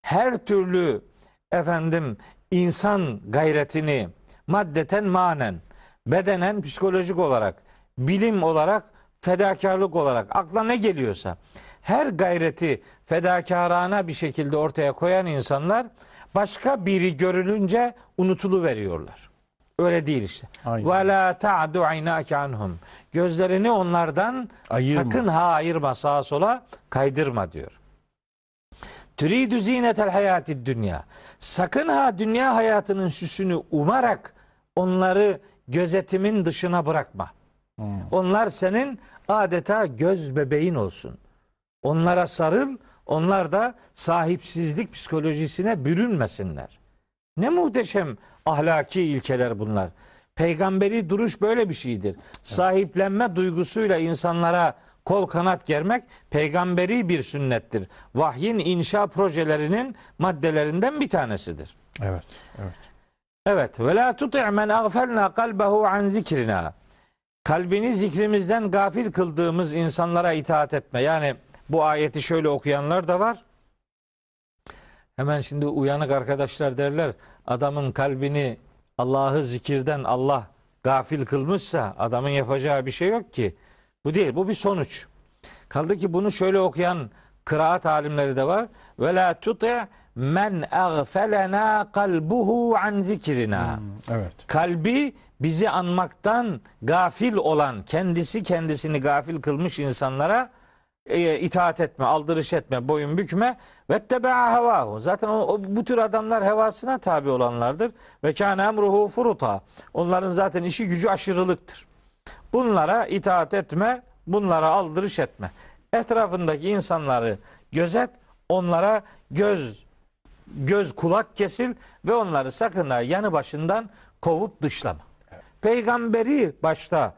her türlü efendim insan gayretini maddeten manen, bedenen psikolojik olarak, bilim olarak, fedakarlık olarak akla ne geliyorsa her gayreti fedakarana bir şekilde ortaya koyan insanlar başka biri görülünce unutulu veriyorlar. Öyle değil işte. Ve la ta'du aynake anhum. Gözlerini onlardan Ayırma. sakın ha ayırma sağa sola kaydırma diyor. Türidü zinetel hayatid dünya. Sakın ha dünya hayatının süsünü umarak onları gözetimin dışına bırakma. Hmm. Onlar senin adeta göz bebeğin olsun. Onlara sarıl, onlar da sahipsizlik psikolojisine bürünmesinler. Ne muhteşem ahlaki ilkeler bunlar. Peygamberi duruş böyle bir şeydir. Sahiplenme duygusuyla insanlara kol kanat germek peygamberi bir sünnettir. Vahyin inşa projelerinin maddelerinden bir tanesidir. Evet. Evet. Evet. Ve la tuti' men agfelna kalbehu an zikrina. Kalbini zikrimizden gafil kıldığımız insanlara itaat etme. Yani bu ayeti şöyle okuyanlar da var. Hemen şimdi uyanık arkadaşlar derler adamın kalbini Allah'ı zikirden Allah gafil kılmışsa adamın yapacağı bir şey yok ki. Bu değil bu bir sonuç. Kaldı ki bunu şöyle okuyan kıraat alimleri de var. Ve la tuti' men agfelena kalbuhu an zikrina. Evet. Kalbi bizi anmaktan gafil olan, kendisi kendisini gafil kılmış insanlara e, itaat etme, aldırış etme, boyun bükme. Ve tebea hevahu. Zaten o, o- bu tür adamlar hevasına tabi olanlardır. Ve kâne emruhu furuta. Onların zaten işi gücü aşırılıktır. Bunlara itaat etme, bunlara aldırış etme. Etrafındaki insanları gözet, onlara göz göz kulak kesil ve onları sakın ha yanı başından kovup dışlama. Peygamberi başta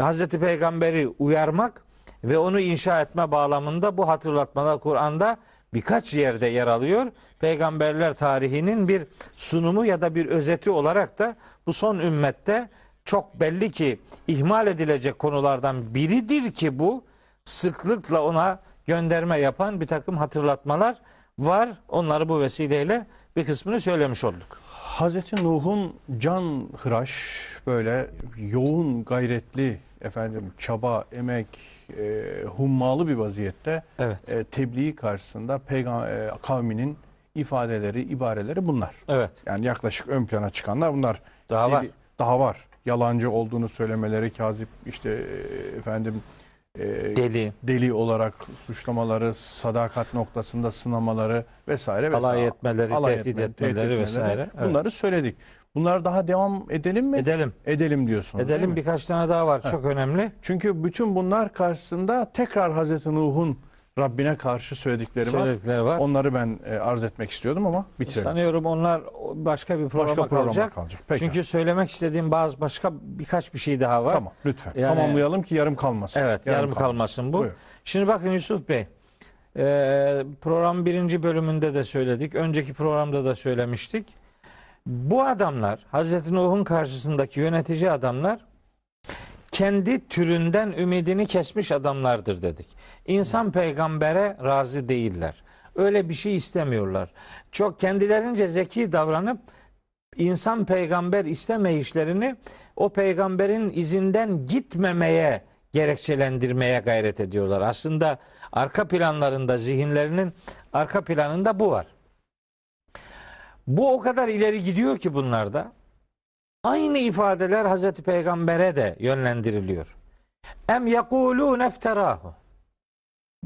Hazreti Peygamberi uyarmak ve onu inşa etme bağlamında bu hatırlatmalar Kur'an'da birkaç yerde yer alıyor. Peygamberler tarihinin bir sunumu ya da bir özeti olarak da bu son ümmette çok belli ki ihmal edilecek konulardan biridir ki bu sıklıkla ona gönderme yapan bir takım hatırlatmalar var. Onları bu vesileyle bir kısmını söylemiş olduk. Hazreti Nuh'un can hıraş böyle yoğun gayretli efendim çaba, emek, e, hummalı bir vaziyette Evet. e, tebliğ karşısında peygamber e, kavminin ifadeleri, ibareleri bunlar. Evet. Yani yaklaşık ön plana çıkanlar bunlar. Daha var. Daha var. Yalancı olduğunu söylemeleri, kazip işte e, efendim e, Deli. deli olarak suçlamaları, sadakat noktasında sınamaları vesaire Alay vesaire. etmeleri, Alay tehdit etme, etmeleri vesaire. Evet. Bunları söyledik. Bunlar daha devam edelim mi? Edelim. Edelim diyorsunuz. Edelim birkaç tane daha var çok önemli. Çünkü bütün bunlar karşısında tekrar Hazreti Nuh'un Rabbine karşı söyledikleri var. Söyledikleri var. Onları ben e, arz etmek istiyordum ama bitirelim. Sanıyorum onlar başka bir programa Başka programa kalacak. kalacak. Peki. Çünkü söylemek istediğim bazı başka birkaç bir şey daha var. Tamam lütfen. Yani- Tamamlayalım ki yarım kalmasın. Evet yarım, kalmasın. bu. Buyur. Şimdi bakın Yusuf Bey. e, program birinci bölümünde de söyledik. Önceki programda da söylemiştik. Bu adamlar Hazreti Nuh'un karşısındaki yönetici adamlar kendi türünden ümidini kesmiş adamlardır dedik. İnsan peygambere razı değiller. Öyle bir şey istemiyorlar. Çok kendilerince zeki davranıp insan peygamber istemeyişlerini o peygamberin izinden gitmemeye gerekçelendirmeye gayret ediyorlar. Aslında arka planlarında zihinlerinin arka planında bu var. Bu o kadar ileri gidiyor ki bunlarda. Aynı ifadeler Hazreti Peygamber'e de yönlendiriliyor. Em yekulû nefterahu.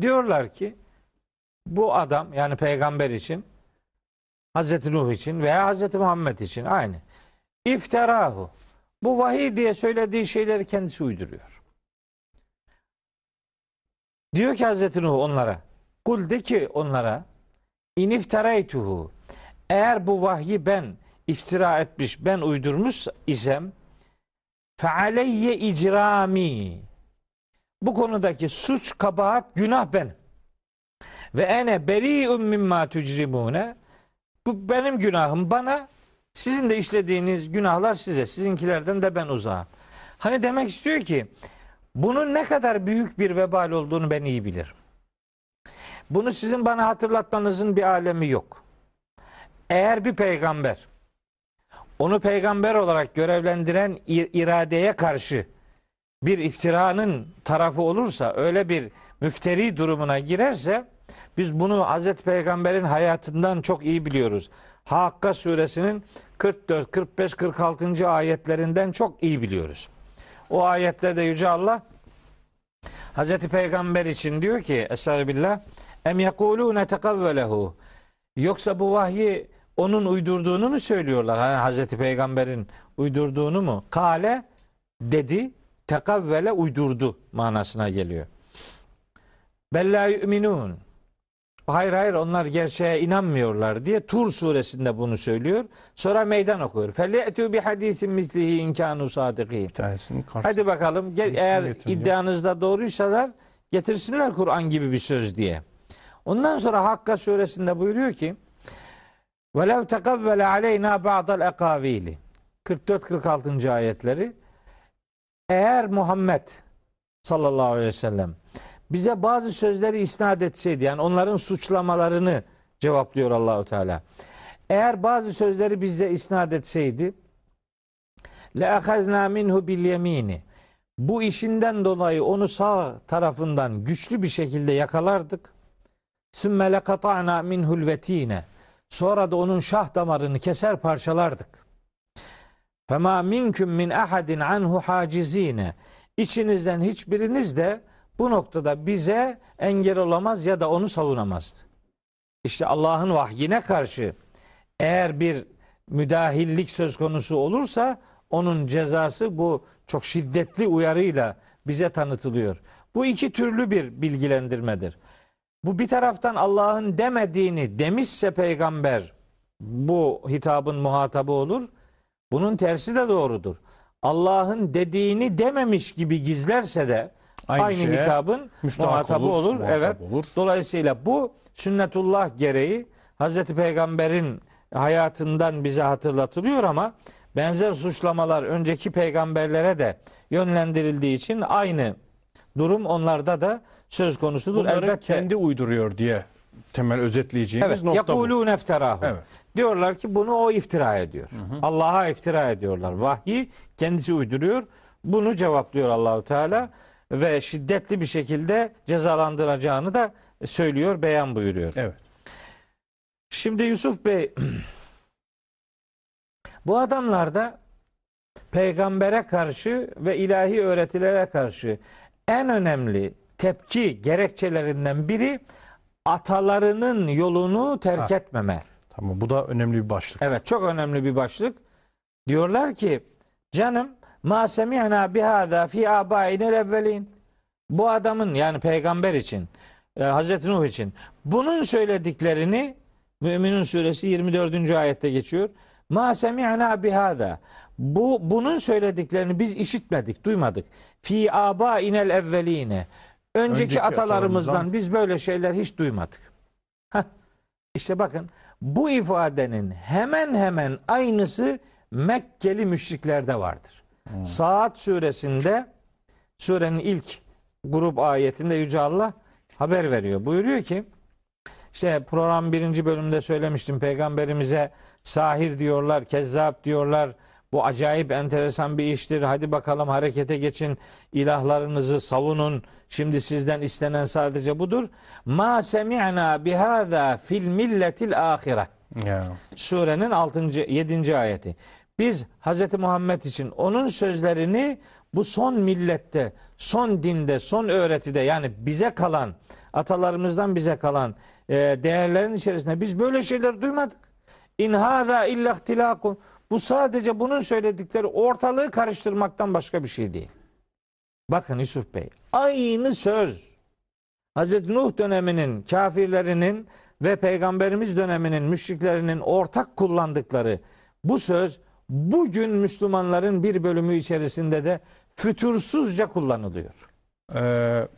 Diyorlar ki bu adam yani peygamber için Hazreti Nuh için veya Hazreti Muhammed için aynı. İftirahu. Bu vahiy diye söylediği şeyleri kendisi uyduruyor. Diyor ki Hazreti Nuh onlara. Kul de ki onlara iniftaraytuhu. Eğer bu vahyi ben iftira etmiş, ben uydurmuş isem fealeyye icrami. Bu konudaki suç, kabahat, günah benim. Ve ene beri'un mimma tücrimune. Bu benim günahım bana. Sizin de işlediğiniz günahlar size. Sizinkilerden de ben uzağım. Hani demek istiyor ki bunun ne kadar büyük bir vebal olduğunu ben iyi bilirim. Bunu sizin bana hatırlatmanızın bir alemi yok. Eğer bir peygamber onu peygamber olarak görevlendiren ir- iradeye karşı bir iftiranın tarafı olursa, öyle bir müfteri durumuna girerse biz bunu Hazreti Peygamber'in hayatından çok iyi biliyoruz. Hakka suresinin 44, 45, 46. ayetlerinden çok iyi biliyoruz. O ayetlerde Yüce Allah Hazreti Peygamber için diyor ki Estağfirullah Em yekulûne tekavvelehu Yoksa bu vahyi onun uydurduğunu mu söylüyorlar? Hani Hazreti Peygamber'in uydurduğunu mu? Kale dedi, tekavvele uydurdu manasına geliyor. Bella yu'minun. Hayır hayır onlar gerçeğe inanmıyorlar diye Tur suresinde bunu söylüyor. Sonra meydan okuyor. Felye'tü bi hadisin mislihi inkanu sadikin. Hadi bakalım gel, eğer getirin ya. iddianızda doğruysalar getirsinler Kur'an gibi bir söz diye. Ondan sonra Hakka suresinde buyuruyor ki وَلَوْ تَقَوَّلَ عَلَيْنَا بَعْضَ الْاَقَاوِيلِ 44-46. ayetleri eğer Muhammed sallallahu aleyhi ve sellem bize bazı sözleri isnat etseydi yani onların suçlamalarını cevaplıyor Allahu Teala. Eğer bazı sözleri bize isnat etseydi le ahazna minhu bil yemini. Bu işinden dolayı onu sağ tarafından güçlü bir şekilde yakalardık. Sümme lekata'na minhul vetine. Sonra da onun şah damarını keser parçalardık. Fema minkum min ahadin anhu hacizine. İçinizden hiçbiriniz de bu noktada bize engel olamaz ya da onu savunamazdı. İşte Allah'ın vahyine karşı eğer bir müdahillik söz konusu olursa onun cezası bu çok şiddetli uyarıyla bize tanıtılıyor. Bu iki türlü bir bilgilendirmedir. Bu bir taraftan Allah'ın demediğini demişse peygamber bu hitabın muhatabı olur. Bunun tersi de doğrudur. Allah'ın dediğini dememiş gibi gizlerse de Aynı aynı, şeye hitabın muhatabı olur, olur. muhatap Evet. olur. Dolayısıyla bu sünnetullah gereği Hazreti Peygamber'in hayatından bize hatırlatılıyor ama benzer suçlamalar önceki peygamberlere de yönlendirildiği için aynı durum onlarda da söz konusudur. Bunları Elbette kendi uyduruyor diye temel özetleyeceğimiz Evet, nokta bu. yakulun efterahu. Evet. Diyorlar ki bunu o iftira ediyor. Allah'a iftira ediyorlar. Vahyi kendisi uyduruyor. Bunu cevaplıyor Allahu Teala ve şiddetli bir şekilde cezalandıracağını da söylüyor, beyan buyuruyor. Evet. Şimdi Yusuf Bey bu adamlar da peygambere karşı ve ilahi öğretilere karşı en önemli tepki gerekçelerinden biri atalarının yolunu terk Ha. etmeme. Tamam bu da önemli bir başlık. Evet çok önemli bir başlık. Diyorlar ki canım ma semi'na bihada fi abainel evvelin. Bu adamın yani peygamber için e, Hazreti Nuh için bunun söylediklerini Müminun suresi 24. ayette geçiyor. Ma semi'na bihada. Bu bunun söylediklerini biz işitmedik, duymadık. Fi abainel evveline. Önceki, Önceki atalarımızdan atalarımızdan- biz böyle şeyler hiç duymadık. Heh. İşte bakın bu ifadenin hemen hemen aynısı Mekkeli müşriklerde vardır. Saat suresinde surenin ilk grup ayetinde Yüce Allah haber veriyor. Buyuruyor ki işte program birinci bölümde söylemiştim peygamberimize sahir diyorlar, kezzap diyorlar. Bu acayip enteresan bir iştir. Hadi bakalım harekete geçin. ilahlarınızı savunun. Şimdi sizden istenen sadece budur. Ma semi'na bihada fil milletil ahire. Surenin 6. 7. ayeti. Biz Hz. Muhammed için onun sözlerini bu son millette, son dinde, son öğretide yani bize kalan, atalarımızdan bize kalan e, değerlerin içerisinde biz böyle şeyler duymadık. İn hâzâ illa ihtilâkun. Bu sadece bunun söyledikleri ortalığı karıştırmaktan başka bir şey değil. Bakın Yusuf Bey, aynı söz Hazreti Nuh döneminin kafirlerinin ve peygamberimiz döneminin müşriklerinin ortak kullandıkları bu söz bugün Müslümanların bir bölümü içerisinde de fütursuzca kullanılıyor. Ee,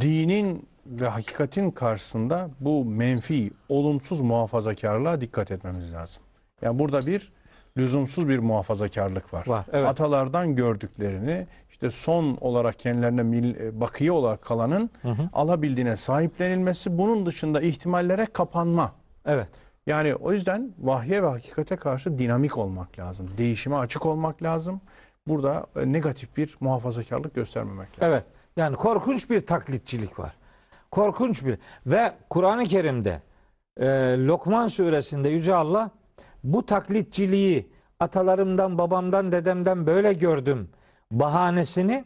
dinin ve hakikatin karşısında bu menfi, olumsuz muhafazakarlığa dikkat etmemiz lazım. Yani burada bir lüzumsuz bir muhafazakarlık var. Var, evet. Atalardan gördüklerini işte son olarak kendilerine mil- bakiye olarak kalanın alabildiğine sahiplenilmesi bunun dışında ihtimallere kapanma. Evet. Yani o yüzden vahye ve hakikate karşı dinamik olmak lazım. Değişime açık olmak lazım. Burada e, negatif bir muhafazakarlık göstermemek lazım. Evet. Yani korkunç bir taklitçilik var. Korkunç bir ve Kur'an-ı Kerim'de e, Lokman suresinde Yüce Allah bu taklitçiliği atalarımdan, babamdan, dedemden böyle gördüm bahanesini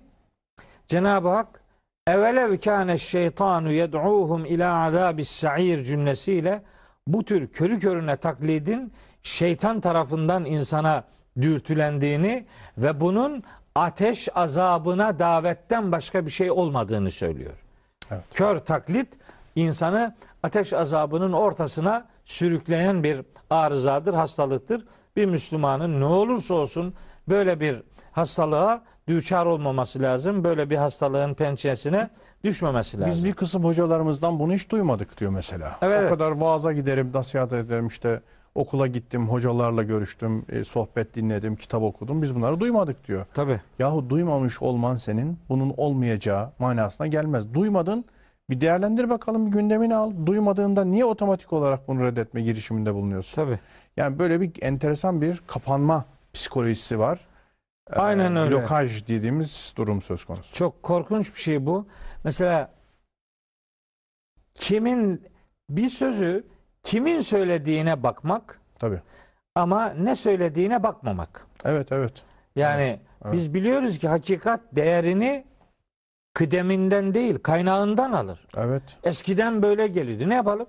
Cenab-ı Hak evelev kâne şeytanu yed'uhum ila azabis sa'ir cümlesiyle bu tür körü körüne taklidin şeytan tarafından insana dürtülendiğini ve bunun ateş azabına davetten başka bir şey olmadığını söylüyor. Evet. Kör taklit insanı ateş azabının ortasına sürükleyen bir arızadır, hastalıktır. Bir Müslümanın ne olursa olsun böyle bir hastalığa düçar olmaması lazım. Böyle bir hastalığın pençesine düşmemesi lazım. Biz bir kısım hocalarımızdan bunu hiç duymadık diyor mesela. Evet, o kadar vaaza giderim, nasihat ederim işte okula gittim, hocalarla görüştüm, e, sohbet dinledim, kitap okudum. Biz bunları duymadık diyor. Tabii. Yahu duymamış olman senin bunun olmayacağı manasına gelmez. Duymadın bir değerlendir bakalım bir gündemini al. Duymadığında niye otomatik olarak bunu reddetme girişiminde bulunuyorsun? Tabii. Yani böyle bir enteresan bir kapanma psikolojisi var. Ee, Aynen öyle. Blokaj dediğimiz durum söz konusu. Çok korkunç bir şey bu. Mesela kimin bir sözü kimin söylediğine bakmak Tabii. ama ne söylediğine bakmamak. Evet evet. Yani evet. biz biliyoruz ki hakikat değerini kıdeminden değil kaynağından alır. Evet. Eskiden böyle geliyordu. Ne yapalım?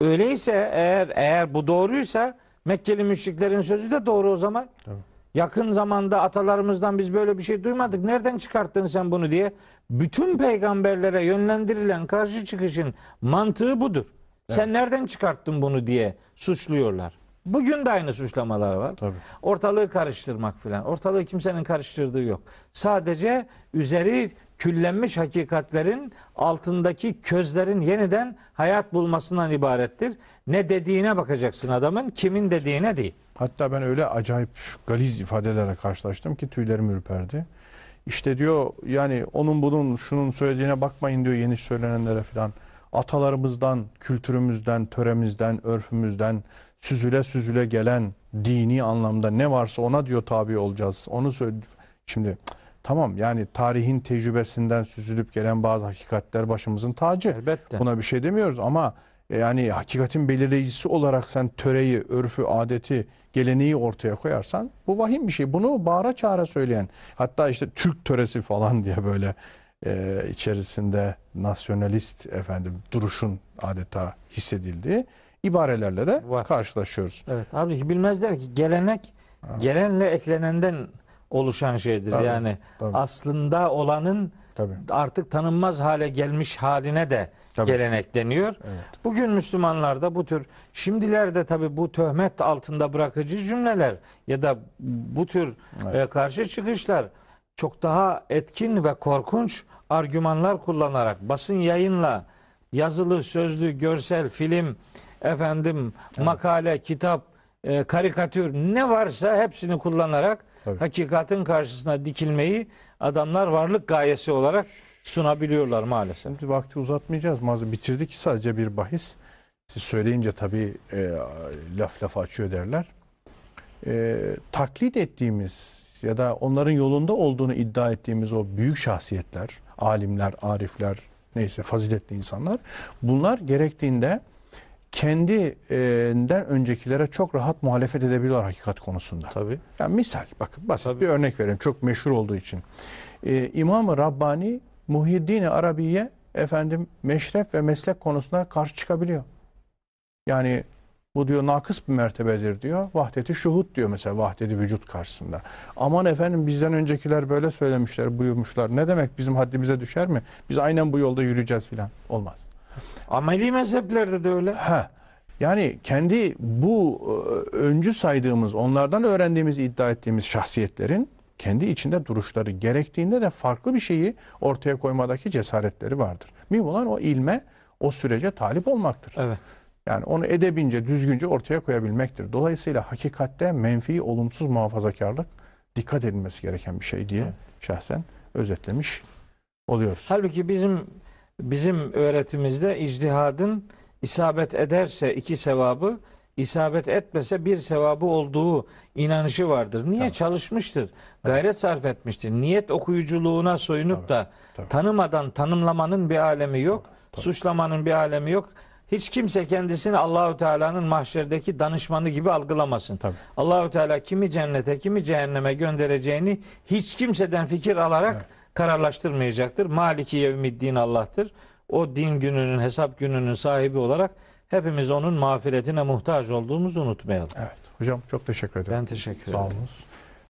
Öyleyse eğer eğer bu doğruysa Mekkeli müşriklerin sözü de doğru o zaman. Tabii. Yakın zamanda atalarımızdan biz böyle bir şey duymadık. Nereden çıkarttın sen bunu diye. Bütün peygamberlere yönlendirilen karşı çıkışın mantığı budur. Sen nereden çıkarttın bunu diye suçluyorlar. Bugün de aynı suçlamalar var. Tabii. Ortalığı karıştırmak filan. Ortalığı kimsenin karıştırdığı yok. Sadece üzeri küllenmiş hakikatlerin altındaki közlerin yeniden hayat bulmasından ibarettir. Ne dediğine bakacaksın adamın, kimin dediğine değil. Hatta ben öyle acayip galiz ifadelerle karşılaştım ki tüylerim ürperdi. İşte diyor yani onun bunun şunun söylediğine bakmayın diyor yeni söylenenlere filan. Atalarımızdan, kültürümüzden, töremizden, örfümüzden süzüle süzüle gelen dini anlamda ne varsa ona diyor tabi olacağız. Onu söyle. Şimdi tamam yani tarihin tecrübesinden süzülüp gelen bazı hakikatler başımızın tacı. Elbette. Buna bir şey demiyoruz ama e, yani hakikatin belirleyicisi olarak sen töreyi, örfü, adeti, geleneği ortaya koyarsan bu vahim bir şey. Bunu bağıra çağıra söyleyen hatta işte Türk töresi falan diye böyle e, içerisinde nasyonalist efendim duruşun adeta hissedildiği ibarelerle de Var. karşılaşıyoruz. Evet. Abi bilmezler ki gelenek gelenle eklenenden oluşan şeydir. Tabii, yani tabii. aslında olanın Tabii. artık tanınmaz hale gelmiş haline de Tabii. gelenek deniyor. Evet. Bugün Müslümanlarda bu tür şimdilerde tabi bu töhmet altında bırakıcı cümleler ya da bu tür Evet. e, karşı çıkışlar çok daha etkin ve korkunç argümanlar kullanarak basın yayınla yazılı, sözlü, görsel, film, efendim makale, kitap, e, karikatür ne varsa hepsini kullanarak Tabii. hakikatin karşısına dikilmeyi adamlar varlık gayesi olarak sunabiliyorlar maalesef. Şimdi vakti uzatmayacağız. Mazı bitirdik sadece bir bahis. Siz söyleyince tabii e, laf laf açıyor derler. E, taklit ettiğimiz ya da onların yolunda olduğunu iddia ettiğimiz o büyük şahsiyetler, alimler, arifler, neyse faziletli insanlar bunlar gerektiğinde kendinden öncekilere çok rahat muhalefet edebiliyorlar hakikat konusunda. Tabii. Yani misal bakın basit Tabii. bir örnek vereyim çok meşhur olduğu için. Ee, İmam-ı Rabbani Muhyiddin-i Arabiye efendim meşref ve meslek konusunda karşı çıkabiliyor. Yani bu diyor nakıs bir mertebedir diyor. Vahdeti şuhut diyor mesela vahdeti vücut karşısında. Aman efendim bizden öncekiler böyle söylemişler, buyurmuşlar. Ne demek bizim haddimize düşer mi? Biz aynen bu yolda yürüyeceğiz filan. Olmaz. Ameli mezheplerde de öyle. Ha. Yani kendi bu e, öncü saydığımız, onlardan öğrendiğimiz, iddia ettiğimiz şahsiyetlerin kendi içinde duruşları gerektiğinde de farklı bir şeyi ortaya koymadaki cesaretleri vardır. Mühim olan o ilme, o sürece talip olmaktır. Evet. Yani onu edebince, düzgünce ortaya koyabilmektir. Dolayısıyla hakikatte menfi, olumsuz muhafazakarlık dikkat edilmesi gereken bir şey diye şahsen özetlemiş oluyoruz. Halbuki bizim bizim öğretimizde icdihadın isabet ederse iki sevabı, isabet etmese bir sevabı olduğu inanışı vardır. Niye Tabii. çalışmıştır? Gayret sarf etmiştir. Niyet okuyuculuğuna soyunup Tabii, da tabii. tanımadan tanımlamanın bir alemi yok. Tabii. Suçlamanın bir alemi yok. Hiç kimse kendisini Allahu Teala'nın mahşerdeki danışmanı gibi algılamasın. Tabii. Allahu Teala kimi cennete, kimi cehenneme göndereceğini hiç kimseden fikir alarak Evet. Kararlaştırmayacaktır. Maliki yevmiddin Allah'tır. O din gününün, hesap gününün sahibi olarak hepimiz onun mağfiretine muhtaç olduğumuzu unutmayalım. Evet. Hocam çok teşekkür ederim. Ben teşekkür Sağ ederim. olunuz.